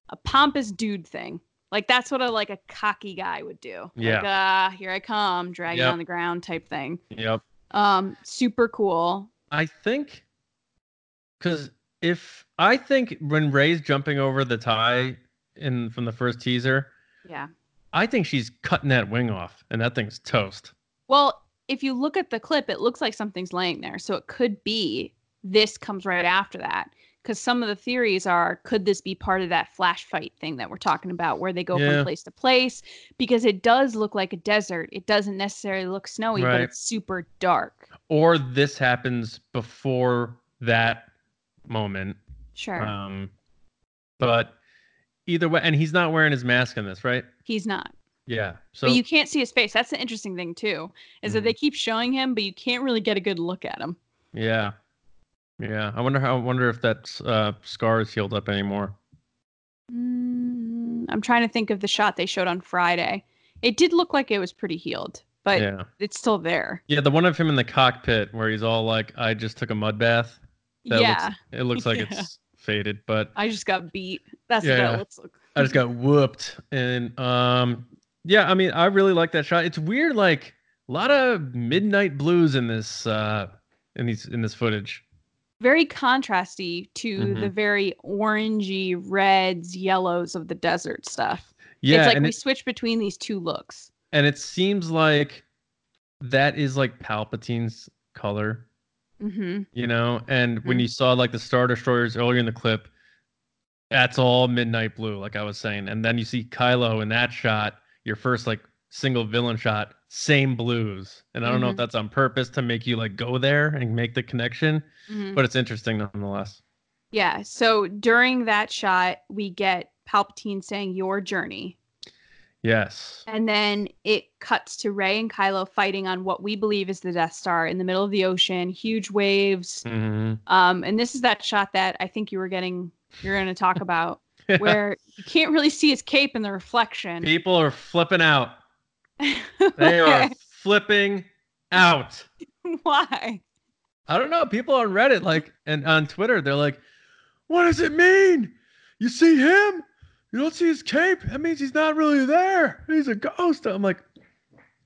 a pompous dude thing. Like that's what a like a cocky guy would do. Yeah. Like, ah, here I come, dragging Yep. on the ground type thing. Yep. Um, super cool. I think because if I think when Rey's jumping over the tie in from the first teaser, Yeah. I think she's cutting that wing off, and that thing's toast. Well, if you look at the clip, it looks like something's laying there. So it could be this comes right after that. Because some of the theories are could this be part of that flash fight thing that we're talking about where they go Yeah. from place to place? Because it does look like a desert. It doesn't necessarily look snowy, but it's super dark. Or this happens before that moment. Sure. Um, but either way, and he's not wearing his mask in this, right? He's not. Yeah. So but you can't see his face. That's the interesting thing too, is that Mhm. they keep showing him, but you can't really get a good look at him. yeah, yeah. I wonder how. I wonder if that uh, scar is healed up anymore. Mm, I'm trying to think of the shot they showed on Friday. It did look like it was pretty healed, but yeah. it's still there. Yeah, the one of him in the cockpit where he's all like, "I just took a mud bath." That yeah, looks, it looks like Yeah. it's faded, but I just got beat. That's Yeah. what it looks like. I just got whooped. And um, yeah, I mean, I really like that shot. It's weird, like a lot of midnight blues in this uh in these in this footage. very contrasty to Mhm. the very orangey reds, yellows of the desert stuff. Yeah, it's like we it, switch between these two looks. and it seems like that is like Palpatine's color, hmm you know. And when Mhm. you saw like the Star Destroyers earlier in the clip, that's all midnight blue, like I was saying. And then you see Kylo in that shot, your first like single villain shot, same blues. And I don't know if Mhm. that's on purpose to make you like go there and make the connection, hmm but it's interesting nonetheless. Yeah. So during that shot, we get Palpatine saying "Your journey," Yes. and then it cuts to Rey and Kylo fighting on what we believe is the Death Star in the middle of the ocean, huge waves. hmm Um, and this is that shot that I think you were getting. You're going to talk about where you can't really see his cape in the reflection. People are flipping out. They are flipping out. Why? I don't know. People on Reddit, like, and on Twitter, they're like, "What does it mean? You see him? You don't see his cape? That means he's not really there. He's a ghost." I'm like,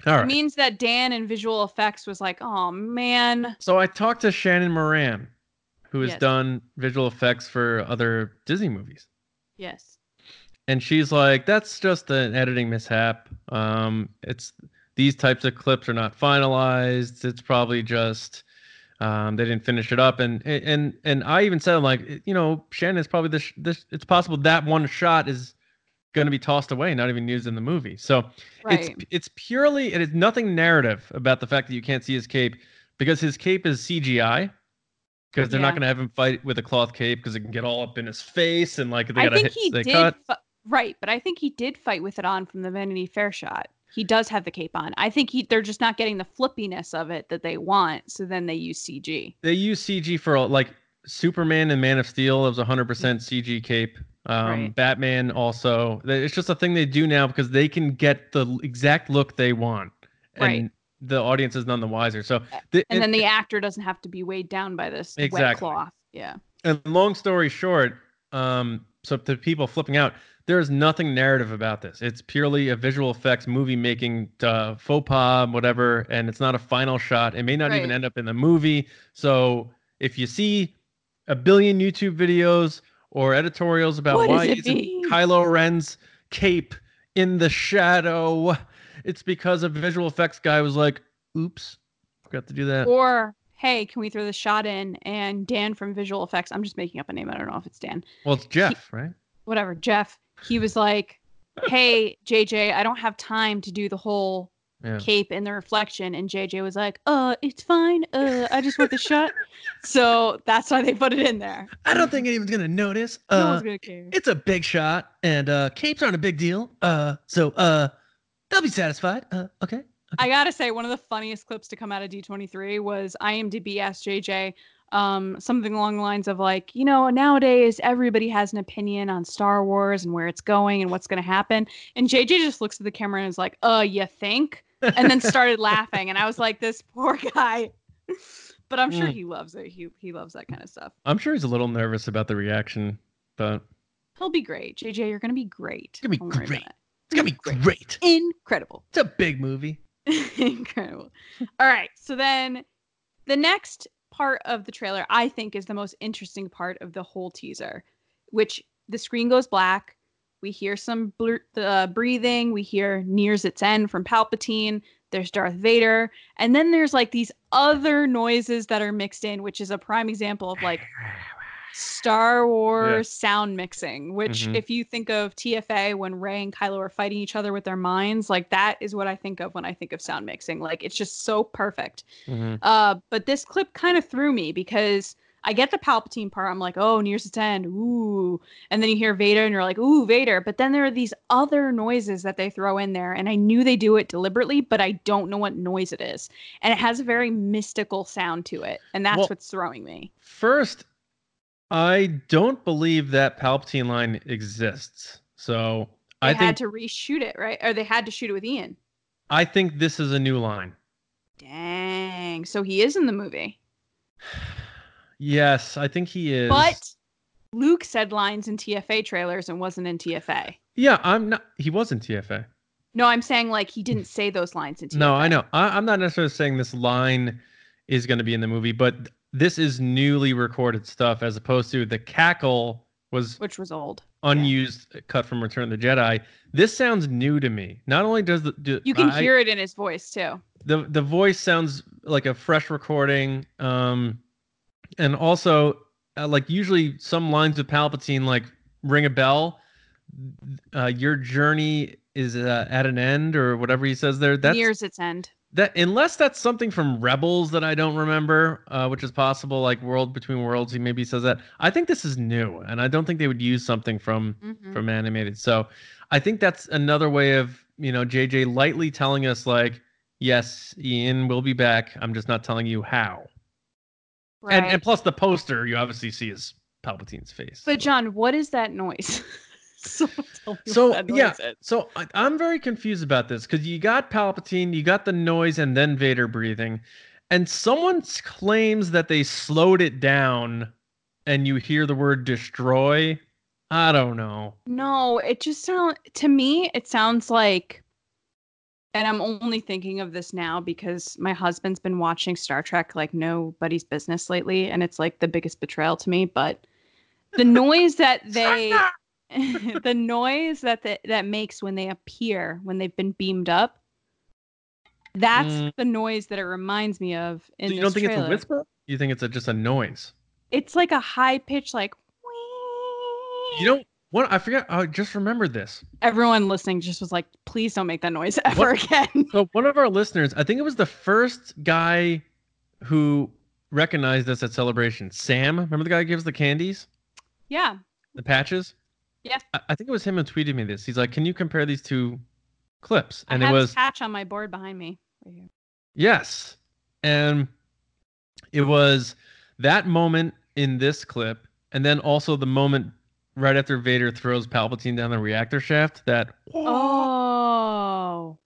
"All It right." means that Dan in visual effects was like, oh man. so I talked to Shannon Moran, who has Yes. done visual effects for other Disney movies, Yes. and she's like, "That's just an editing mishap. Um, it's these types of clips are not finalized. It's probably just." Um, they didn't finish it up, and and and I even said like, you know, Shannon is probably this this. It's possible that one shot is going to be tossed away, not even used in the movie. So Right. it's it's purely it is nothing narrative about the fact that you can't see his cape because his cape is CGI. Because they're Yeah. not going to have him fight with a cloth cape because it can get all up in his face and like they I gotta think hit, he they did. cut. fi- right, but I think he did fight with it on from the Vanity Fair shot. He does have the cape on. I think he they're just not getting the flippiness of it that they want, so then they use CG. They use CG for like Superman and Man of Steel. It was 100% CG cape. Um, Right. Batman also. It's just a thing they do now because they can get the exact look they want, and Right. The audience is none the wiser. So, the, And then the actor doesn't have to be weighed down by this wet cloth. Yeah. and long story short, um, so to people flipping out, there is nothing narrative about this. It's purely a visual effects movie making uh, faux pas, whatever, and it's not a final shot. It may not even end up in the movie. So if you see a billion YouTube videos or editorials about What why is it isn't? Kylo Ren's cape in the shadow. It's because a visual effects guy was like, "Oops, forgot to do that." Or hey, can we throw this shot in? And Dan from Visual Effects, I'm just making up a name. I don't know if it's Dan. Well, it's Jeff, right? Whatever. Jeff. He was like, "Hey, JJ, I don't have time to do the whole Yeah. cape in the reflection." And JJ was like, "Uh, it's fine. Uh, I just want the shot." So that's why they put it in there. I don't think anyone's gonna notice. No Uh, one's gonna care. it's a big shot, and uh, capes aren't a big deal. Uh, so uh, they'll be satisfied. Uh, okay. I gotta say, one of the funniest clips to come out of D23 was IMDb asked JJ um, something along the lines of like, you know, nowadays everybody has an opinion on Star Wars and where it's going and what's gonna happen. And JJ just looks at the camera and is like, "Uh, you think?" And then started laughing, and I was like, "This poor guy." but I'm sure Mm. he loves it. He he loves that kind of stuff. I'm sure he's a little nervous about the reaction, but He'll be great. JJ, you're gonna be great. gonna be Don't great. It. it's gonna be great. Incredible. It's a big movie. Incredible. All right. So then the next part of the trailer, I think, is the most interesting part of the whole teaser, which the screen goes black. We hear some blur- uh, breathing. We hear nears its end from Palpatine. There's Darth Vader. And then there's like these other noises that are mixed in, which is a prime example of like Star Wars sound mixing, which Mhm. if you think of TFA when Rey and Kylo are fighting each other with their minds, like that is what I think of when I think of sound mixing. Like it's just so perfect. Mhm. Uh, but this clip kind of threw me because I get the Palpatine part. I'm like, oh, nears its end, ooh, and then you hear Vader, and you're like, ooh, Vader. But then there are these other noises that they throw in there, and I knew they do it deliberately, but I don't know what noise it is, and it has a very mystical sound to it, and that's Well- what's throwing me. First, I don't believe that Palpatine line exists. So They I had think to reshoot it, right? Or they had to shoot it with Ian. I think this is a new line. Dang. So he is in the movie. Yes, I think he is. But Luke said lines in TFA trailers and wasn't in TFA. yeah, I'm not. He was in TFA. No, I'm saying like he didn't say those lines in TFA. No, I know. I, I'm not necessarily saying this line is going to be in the movie, but this is newly recorded stuff as opposed to the cackle was Which was old. unused cut from Return of the Jedi. This sounds new to me. Not only does the do, You can I- hear it in his voice too. the the voice sounds like a fresh recording, um, and also uh, like usually some lines with Palpatine like ring a bell. Uh, your journey is uh, at an end, or whatever he says there. That's Nears its end. That unless that's something from Rebels that I don't remember, uh, which is possible, like World Between Worlds. He maybe says that. I think this is new, and I don't think they would use something from Mhm. from animated. So I think that's another way of you know JJ lightly telling us like, yes, Ian will be back. I'm just not telling you how. Right. And and plus the poster, you obviously see is Palpatine's face. but John, what is that noise? Someone tell me So that yeah, is. so I, I'm very confused about this because you got Palpatine, you got the noise, and then Vader breathing, and someone claims that they slowed it down, and you hear the word destroy. I don't know. No, it just sounds to me. It sounds like, and I'm only thinking of this now because my husband's been watching Star Trek like nobody's business lately, and it's like the biggest betrayal to me. But the noise that they, the noise that the, that makes when they appear when they've been beamed up, that's Mm. the noise that it reminds me of. In So you don't think it's a whisper? You think it's a, just a noise? It's like a high pitch, like. You don't. What I forget. I just remembered this. everyone listening just was like, please don't make that noise ever again. So one of our listeners, I think it was the first guy who recognized us at Celebration. Sam, remember the guy who gives the candies, yeah. the patches? Yeah. I, think it was him who tweeted me this. He's like, "Can you compare these two clips?" And I it have was patch on my board behind me. Right here. yes, and it was that moment in this clip, and then also the moment right after Vader throws Palpatine down the reactor shaft. That Oh.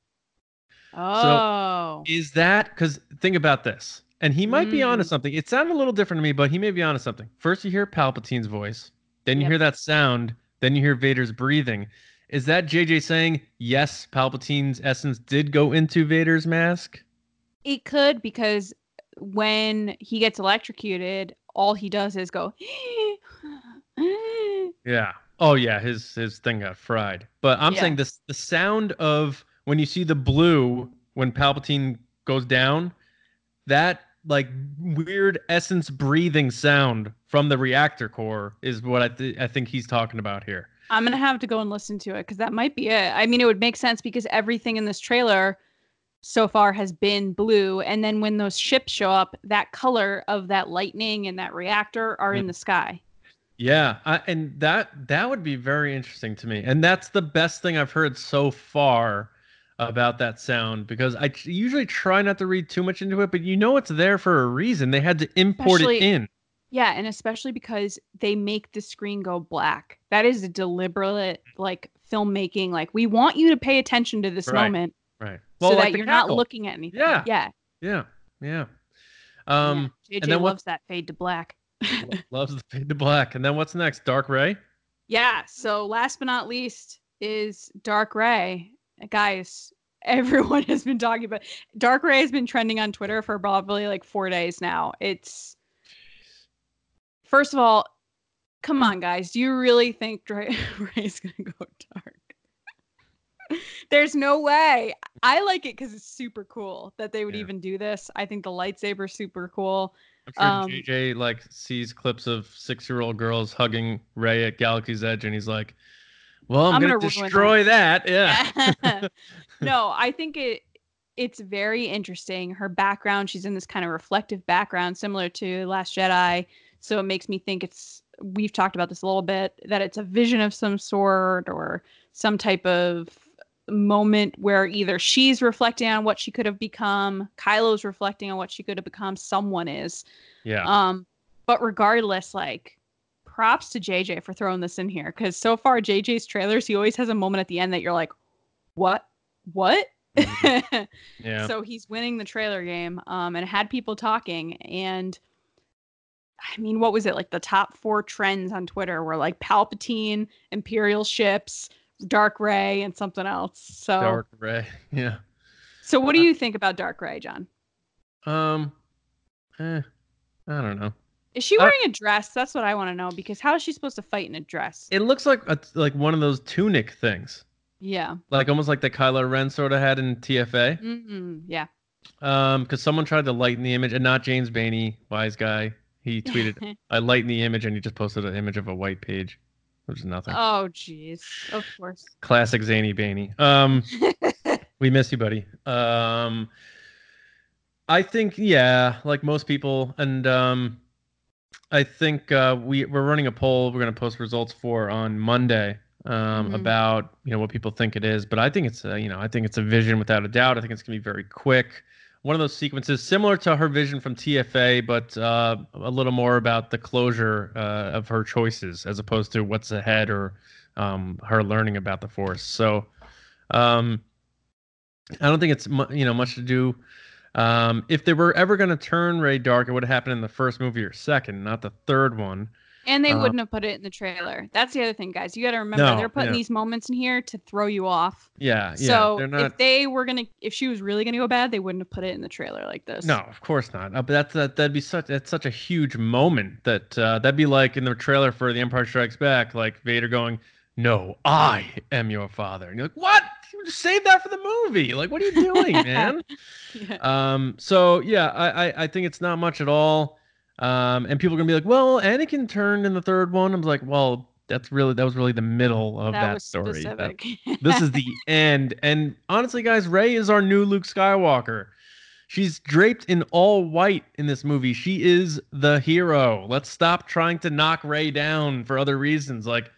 Oh. is that because think about this and he might be onto Mm. something it sounded a little different to me but he may be onto something first you hear palpatine's voice then you Yep. hear that sound then you hear vader's breathing is that jj saying yes palpatine's essence did go into vader's mask it could because when he gets electrocuted, all he does is go. Yeah. Oh yeah, his his thing got fried. But I'm Yeah. saying this the sound of when you see the blue when Palpatine goes down, that like weird essence breathing sound from the reactor core is what I th- I think he's talking about here. I'm gonna have to go and listen to it because that might be it. I mean, it would make sense because everything in this trailer so far has been blue, and then when those ships show up, that color of that lightning and that reactor are in the sky. Yeah, I, and that that would be very interesting to me. And that's the best thing I've heard so far about that sound because I usually try not to read too much into it, but you know it's there for a reason. They had to import Especially- it in. Yeah, and especially because they make the screen go black. That is a deliberate like filmmaking. Like we want you to pay attention to this Right. moment Right. so like that you're not looking at anything. Yeah. Yeah. Yeah. Yeah. Um yeah. JJ then what- loves that fade to black. loves the fade to black. And then what's next? Dark Rey? Yeah. So last but not least is Dark Rey. Guys, everyone has been talking about Dark Rey has been trending on Twitter for probably like four days now. It's first of all, come on, guys. Do you really think Dra- Rey's gonna go dark? There's no way. I like it because it's super cool that they would Yeah. even do this. I think the lightsaber's super cool. I'm sure Um, JJ like sees clips of six year old girls hugging Rey at Galaxy's Edge and he's like, Well, I'm, I'm gonna, gonna destroy that. Yeah. no, I think it it's very interesting. Her background, she's in this kind of reflective background similar to Last Jedi. So it makes me think it's we've talked about this a little bit that it's a vision of some sort or some type of moment where either she's reflecting on what she could have become, Kylo's reflecting on what she could have become, someone is. Yeah. Um, but regardless, like props to JJ for throwing this in here because so far JJ's trailers, he always has a moment at the end that you're like, what, what? Mhm. yeah. So he's winning the trailer game, um, and had people talking. And I mean, what was it like? The top four trends on Twitter were like Palpatine, Imperial ships, Dark Rey, and something else. So, Dark Rey. Yeah. so what do you think about Dark Rey, John? Um eh, I don't know. Is she Uh, wearing a dress? That's what I want to know because how is she supposed to fight in a dress? It looks like a, like one of those tunic things. yeah. Like almost like the Kylo Ren sort of had in TFA. Mm-hmm. Yeah. Um, because someone tried to lighten the image, and not James Baney, wise guy. He tweeted, "I lighten the image," and he just posted an image of a white page, which is nothing. oh, jeez. Of course. Classic zany Baney. Um, we miss you, buddy. Um, I think yeah, like most people, and um, I think uh, we we're running a poll. We're gonna post results for on Monday. Um, Mhm. about you know what people think it is, but I think it's a, you know I think it's a vision without a doubt. I think it's gonna be very quick. One of those sequences similar to her vision from TFA, but uh, a little more about the closure uh, of her choices as opposed to what's ahead or um, her learning about the Force. So um, I don't think it's you know much to do. Um, if they were ever going to turn Rey dark, it would have happened in the first movie or second, not the third one. And they Uh, wouldn't have put it in the trailer. That's the other thing, guys. You got to remember No, they're putting yeah. these moments in here to throw you off. Yeah, yeah. so they're not. if they were gonna, if she was really gonna go bad, they wouldn't have put it in the trailer like this. No, of course not. Uh, but that's that, that'd be such that's such a huge moment that uh, that'd be like in the trailer for The Empire Strikes Back, like Vader going, "No, I am your father," and you're like, "What? You just save that for the movie? Like, what are you doing, man?" Yeah. Um, so yeah, I, I I think it's not much at all. Um, and people are gonna be like, "Well, Anakin turned in the third one." I'm like, "Well, that's really that was really the middle of that, that was story. That- this is the end. And honestly, guys, Rey is our new Luke Skywalker. She's draped in all white in this movie. She is the hero. Let's stop trying to knock Rey down for other reasons. Like,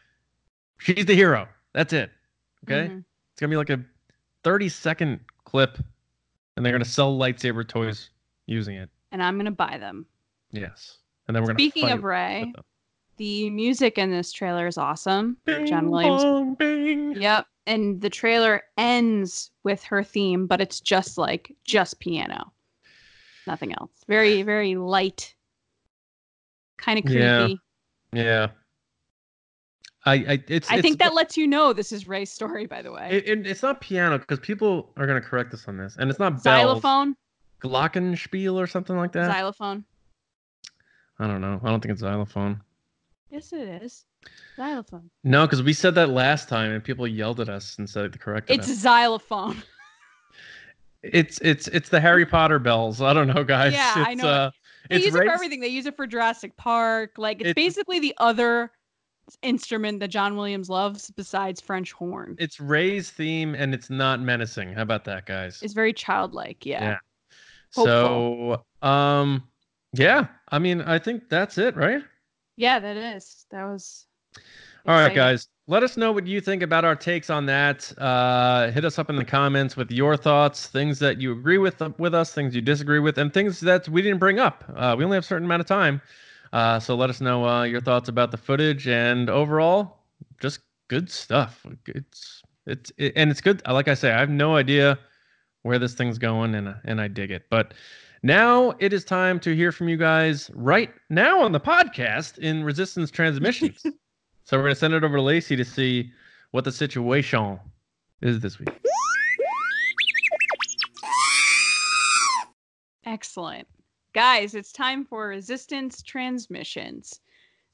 she's the hero. That's it. Okay. Mhm. It's gonna be like a 30 second clip, and they're gonna sell lightsaber toys using it. And I'm gonna buy them. Yes. And then we're gonna. Speaking of Rey, the music in this trailer is awesome. John Williams. bong, bing. Yep. And the trailer ends with her theme, but it's just like just piano. Nothing else. Very, very light. Kind of creepy. Yeah. Yeah. I, I it's I it's- think that lets you know this is Rey's story, by the way. It, it, it's not piano because people are going to correct us on this, and it's not bells. Xylophone. Glockenspiel or something like that. Xylophone. I don't know. I don't think it's xylophone. Yes, it is. Xylophone. No, because we said that last time and people yelled at us and said it corrected It's us. xylophone. It's it's it's the Harry Potter bells. I don't know, guys. Yeah, it's, I know. Uh, They it's use it for everything. They use it for Jurassic Park. Like it's It's- basically the other instrument that John Williams loves besides French horn. It's Rey's theme and it's not menacing. How about that, guys? It's very childlike. Yeah. Yeah. So, um, yeah. I mean, I think that's it, right? Yeah, that is. That was. All right, exciting. guys. Let us know what you think about our takes on that. Uh, hit us up in the comments with your thoughts, things that you agree with with us, things you disagree with, and things that we didn't bring up. Uh, we only have a certain amount of time, uh, so let us know uh, your thoughts about the footage and overall, just good stuff. It's it's it, and it's good. Like I say, I have no idea where this thing's going, and and I dig it. But now it is time to hear from you guys right now on the podcast in Resistance Transmissions. So we're gonna send it over to Lacey to see what the situation is this week. Excellent. Guys, it's time for resistance transmissions.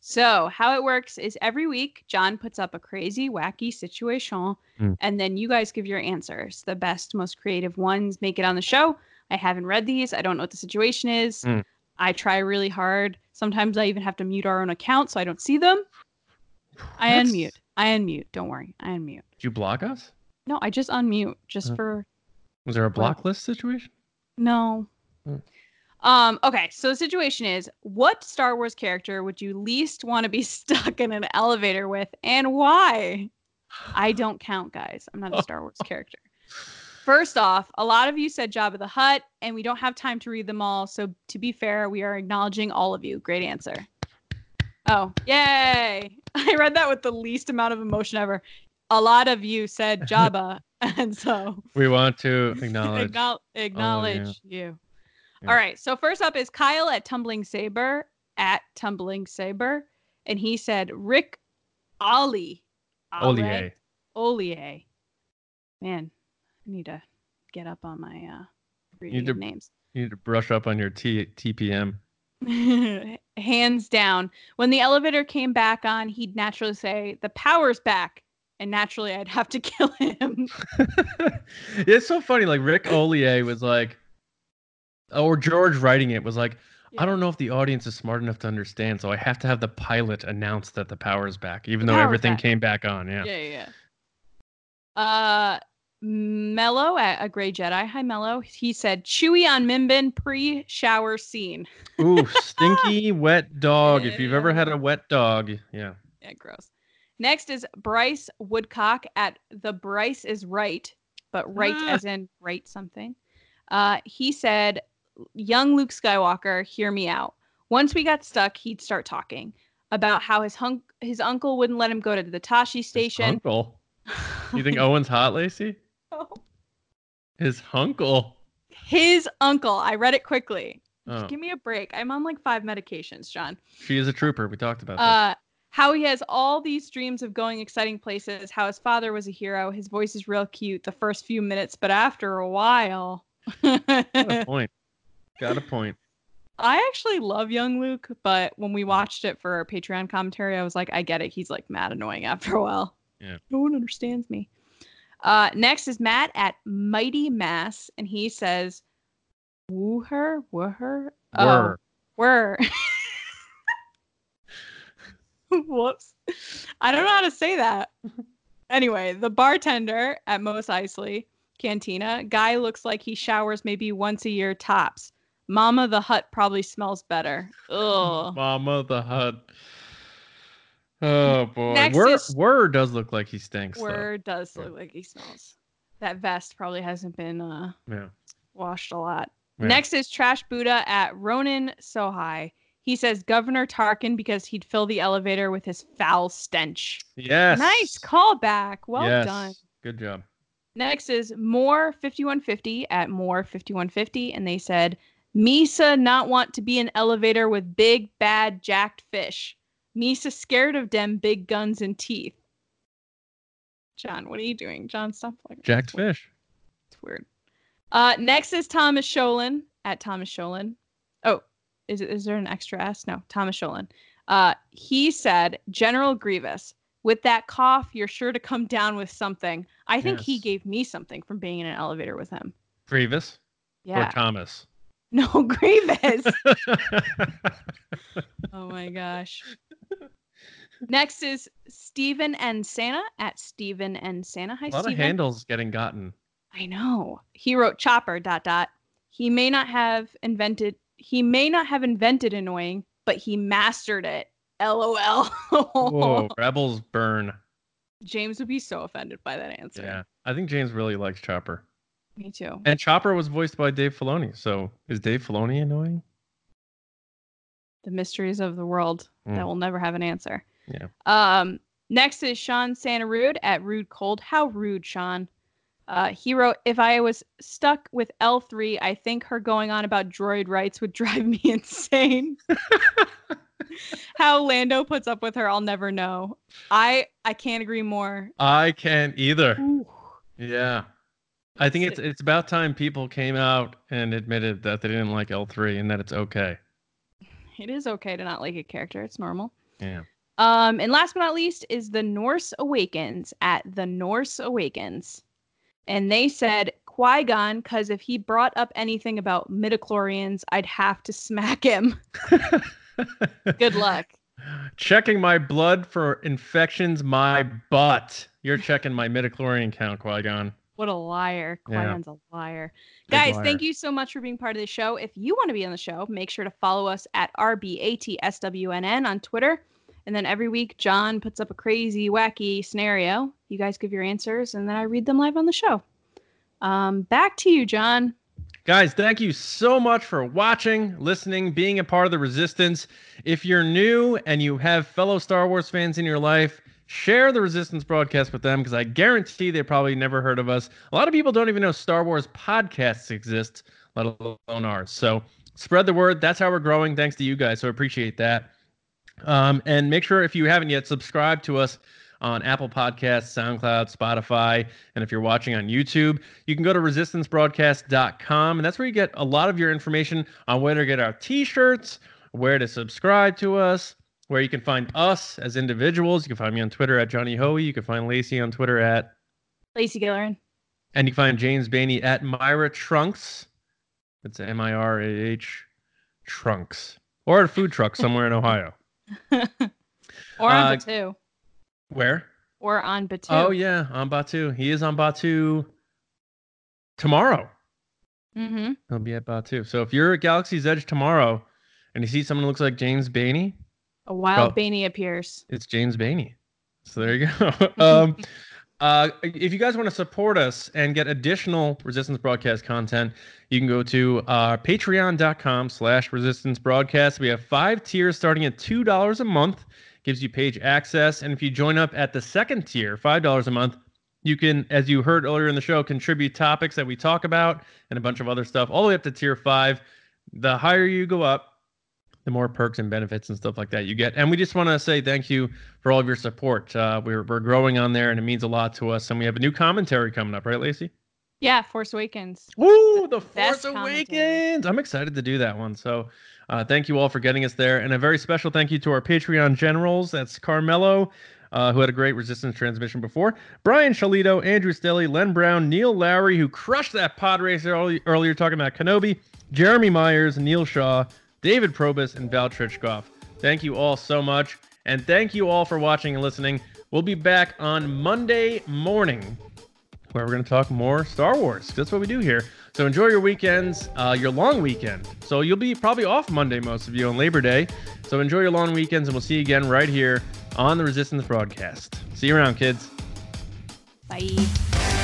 So, how it works is every week, John puts up a crazy, wacky situation, Mm. and then you guys give your answers. The best, most creative ones make it on the show. I haven't read these. I don't know what the situation is. Mm. I try really hard. Sometimes I even have to mute our own account so I don't see them. I That's- unmute. I unmute. Don't worry. I unmute. Did you block us? No, I just unmute just Uh. for Was there a block list situation? No. Hmm. Um, okay, so the situation is what Star Wars character would you least want to be stuck in an elevator with and why? I don't count, guys. I'm not a Star Wars character. First off, a lot of you said Jabba the Hutt, and we don't have time to read them all. So to be fair, we are acknowledging all of you. Great answer. Oh, yay! I read that with the least amount of emotion ever. A lot of you said Jabba, and so We want to acknowledge. Acknowl- acknowledge you. Yeah. All right. So first up is Kyle at Tumbling Saber at Tumbling Saber, and he said Rick Ollie. Olier. Olier. Man, I need to get up on my uh reading of names. You need to brush up on your T- TPM. Hands down. When the elevator came back on, he'd naturally say, "The power's back," and naturally, I'd have to kill him. it's so funny. Like Ric Olié was like, or George writing it was like, I don't know if the audience is smart enough to understand, so I have to have the pilot announce that the power is back, even The though everything back. came back on. Yeah. yeah, yeah. yeah. Uh, Mello at a Gray Jedi. Hi, Mello. He said Chewie on Mimban pre-shower scene. Ooh, stinky wet dog. If you've ever had a wet dog, yeah. Yeah, gross. Next is Bryce Woodcock at the Bryce is right, but right Ah. as in right something. Uh, he said, "Young Luke Skywalker, hear me out. Once we got stuck, he'd start talking about how his hunk his uncle wouldn't let him go to the Tosche His station. Uncle. You think Owen's hot, Lacey? His uncle. his uncle? I read it quickly. Oh, Give me a break. I'm on like five medications, John. she is a trooper. We talked about that. Uh, how he has all these dreams of going exciting places. How his father was a hero. His voice is real cute the first few minutes, but after a while, Got a point. Got a point. I actually love young Luke, but when we watched it for our Patreon commentary, I was like, I get it. He's like mad annoying after a while. Yeah. No one understands me. Uh, next is Matt at Mighty Mass, and he says, "Wuher, woo her, Oh, Were. were." Whoops. I don't know how to say that. Anyway, the bartender at Mos Eisley Cantina, guy looks like he showers maybe once a year tops. Mama the Hutt probably smells better. Ugh. Mama the Hutt. Oh boy. Next Word, is- Word does look like he stinks. though. Where does Yeah. look like he smells. That vest probably hasn't been uh, Yeah. washed a lot. Yeah. Next is Trash Buddha at Ronan Sohai. He says Governor Tarkin because he'd fill the elevator with his foul stench. Yes. Nice callback. Well yes. done. Good job. Next is More 5150 at More 5150, and they said Mesa not want to be an elevator with big bad jacked fish. Mesa scared of them big guns and teeth. John, what are you doing? John, stop. Like, Jacked fish. It's weird. Uh, next is Thomas Sholin at Thomas Sholin. Oh, is is there an extra S? No, Thomas Sholin. Uh, he said, General Grievous, with that cough, you're sure to come down with something. I think he gave me something from being in an elevator with him. Grievous Yeah. or Thomas? No, Grievous. oh my gosh. Next is Stephen and Santa at Stephen and Santa. Hi, A lot Stephen. of handles getting gotten. I know. He wrote Chopper dot dot. He may not have invented he may not have invented annoying, but he mastered it. LOL. Whoa, rebels burn. James would be so offended by that answer. Yeah, I think James really likes Chopper. Me too. And Chopper was voiced by Dave Filoni. So is Dave Filoni annoying? The mysteries of the world Mm. that will never have an answer. Yeah. Um, next is Sean Santa Rude at Rude Cold. How rude, Sean. Uh, he wrote, if I was stuck with L3, I think her going on about droid rights would drive me insane. How Lando puts up with her, I'll never know. I I can't agree more. I can't either. Ooh. Yeah. I think it's it's about time people came out and admitted that they didn't like L3 and that it's okay. It is okay to not like a character. It's normal. Yeah. Um, and last but not least is the Norse Awakens at the Norse Awakens. And they said Qui Gon, because if he brought up anything about midichlorians, I'd have to smack him. Good luck. Checking my blood for infections, my butt. You're checking my midichlorian count, Qui Gon. What a liar. Qui Yeah. A liar. Big Guys, liar. thank you so much for being part of the show. If you want to be on the show, make sure to follow us at RBATSWNN on Twitter. And then every week, John puts up a crazy, wacky scenario. You guys give your answers, and then I read them live on the show. Um, back to you, John. Guys, thank you so much for watching, listening, being a part of the resistance. If you're new and you have fellow Star Wars fans in your life, share the resistance broadcast with them because I guarantee they probably never heard of us. A lot of people don't even know Star Wars podcasts exist, let alone ours. So spread the word. That's how we're growing. Thanks to you guys. So appreciate that. Um, and make sure if you haven't yet, subscribe to us on Apple Podcasts, SoundCloud, Spotify. And if you're watching on YouTube, you can go to resistancebroadcast.com. And that's where you get a lot of your information on where to get our t shirts, where to subscribe to us, where you can find us as individuals. You can find me on Twitter at Johnny Hoey. You can find Lacey on Twitter at, Lacey Gillerin. and you can find James Bainey at Mirah Trunks. It's M I R A H Trunks. Or at a food truck somewhere in Ohio. or on Uh, Batuu. Where? Or on Batuu. Oh yeah, on Batuu. He is on Batuu tomorrow. Mm-hmm. He'll be at Batuu. So if you're at Galaxy's Edge tomorrow and you see someone who looks like James Bainey, A wild Oh. Bainey appears. it's James Bainey. So there you go. um, uh, if you guys want to support us and get additional Resistance Broadcast content, you can go to uh, patreon.com slash resistance broadcast. We have five tiers starting at $2 a month. Gives you page access. And if you join up at the second tier, $5 a month, you can, as you heard earlier in the show, contribute topics that we talk about and a bunch of other stuff, all the way up to tier five. The higher you go up, the more perks and benefits and stuff like that you get. And we just want to say thank you for all of your support. Uh, we're, we're growing on there and it means a lot to us. And we have a new commentary coming up, right, Lacey? Yeah, Force Awakens. Woo, the Best Force commentary. Awakens. I'm excited to do that one. So uh, thank you all for getting us there. And a very special thank you to our Patreon generals. That's Carmelo, uh, who had a great resistance transmission before, Brian Shalito, Andrew Stelly, Len Brown, Neil Lowry, who crushed that pod racer early, earlier talking about Kenobi, Jeremy Myers, Neil Shaw, David Probus, and Val Trichkoff. Thank you all so much. And thank you all for watching and listening. We'll be back on Monday morning where we're going to talk more Star Wars. That's what we do here. So enjoy your weekends, uh, your long weekend. So you'll be probably off Monday, most of you, on Labor Day. So enjoy your long weekends, and we'll see you again right here on the Resistance broadcast. See you around, kids. Bye.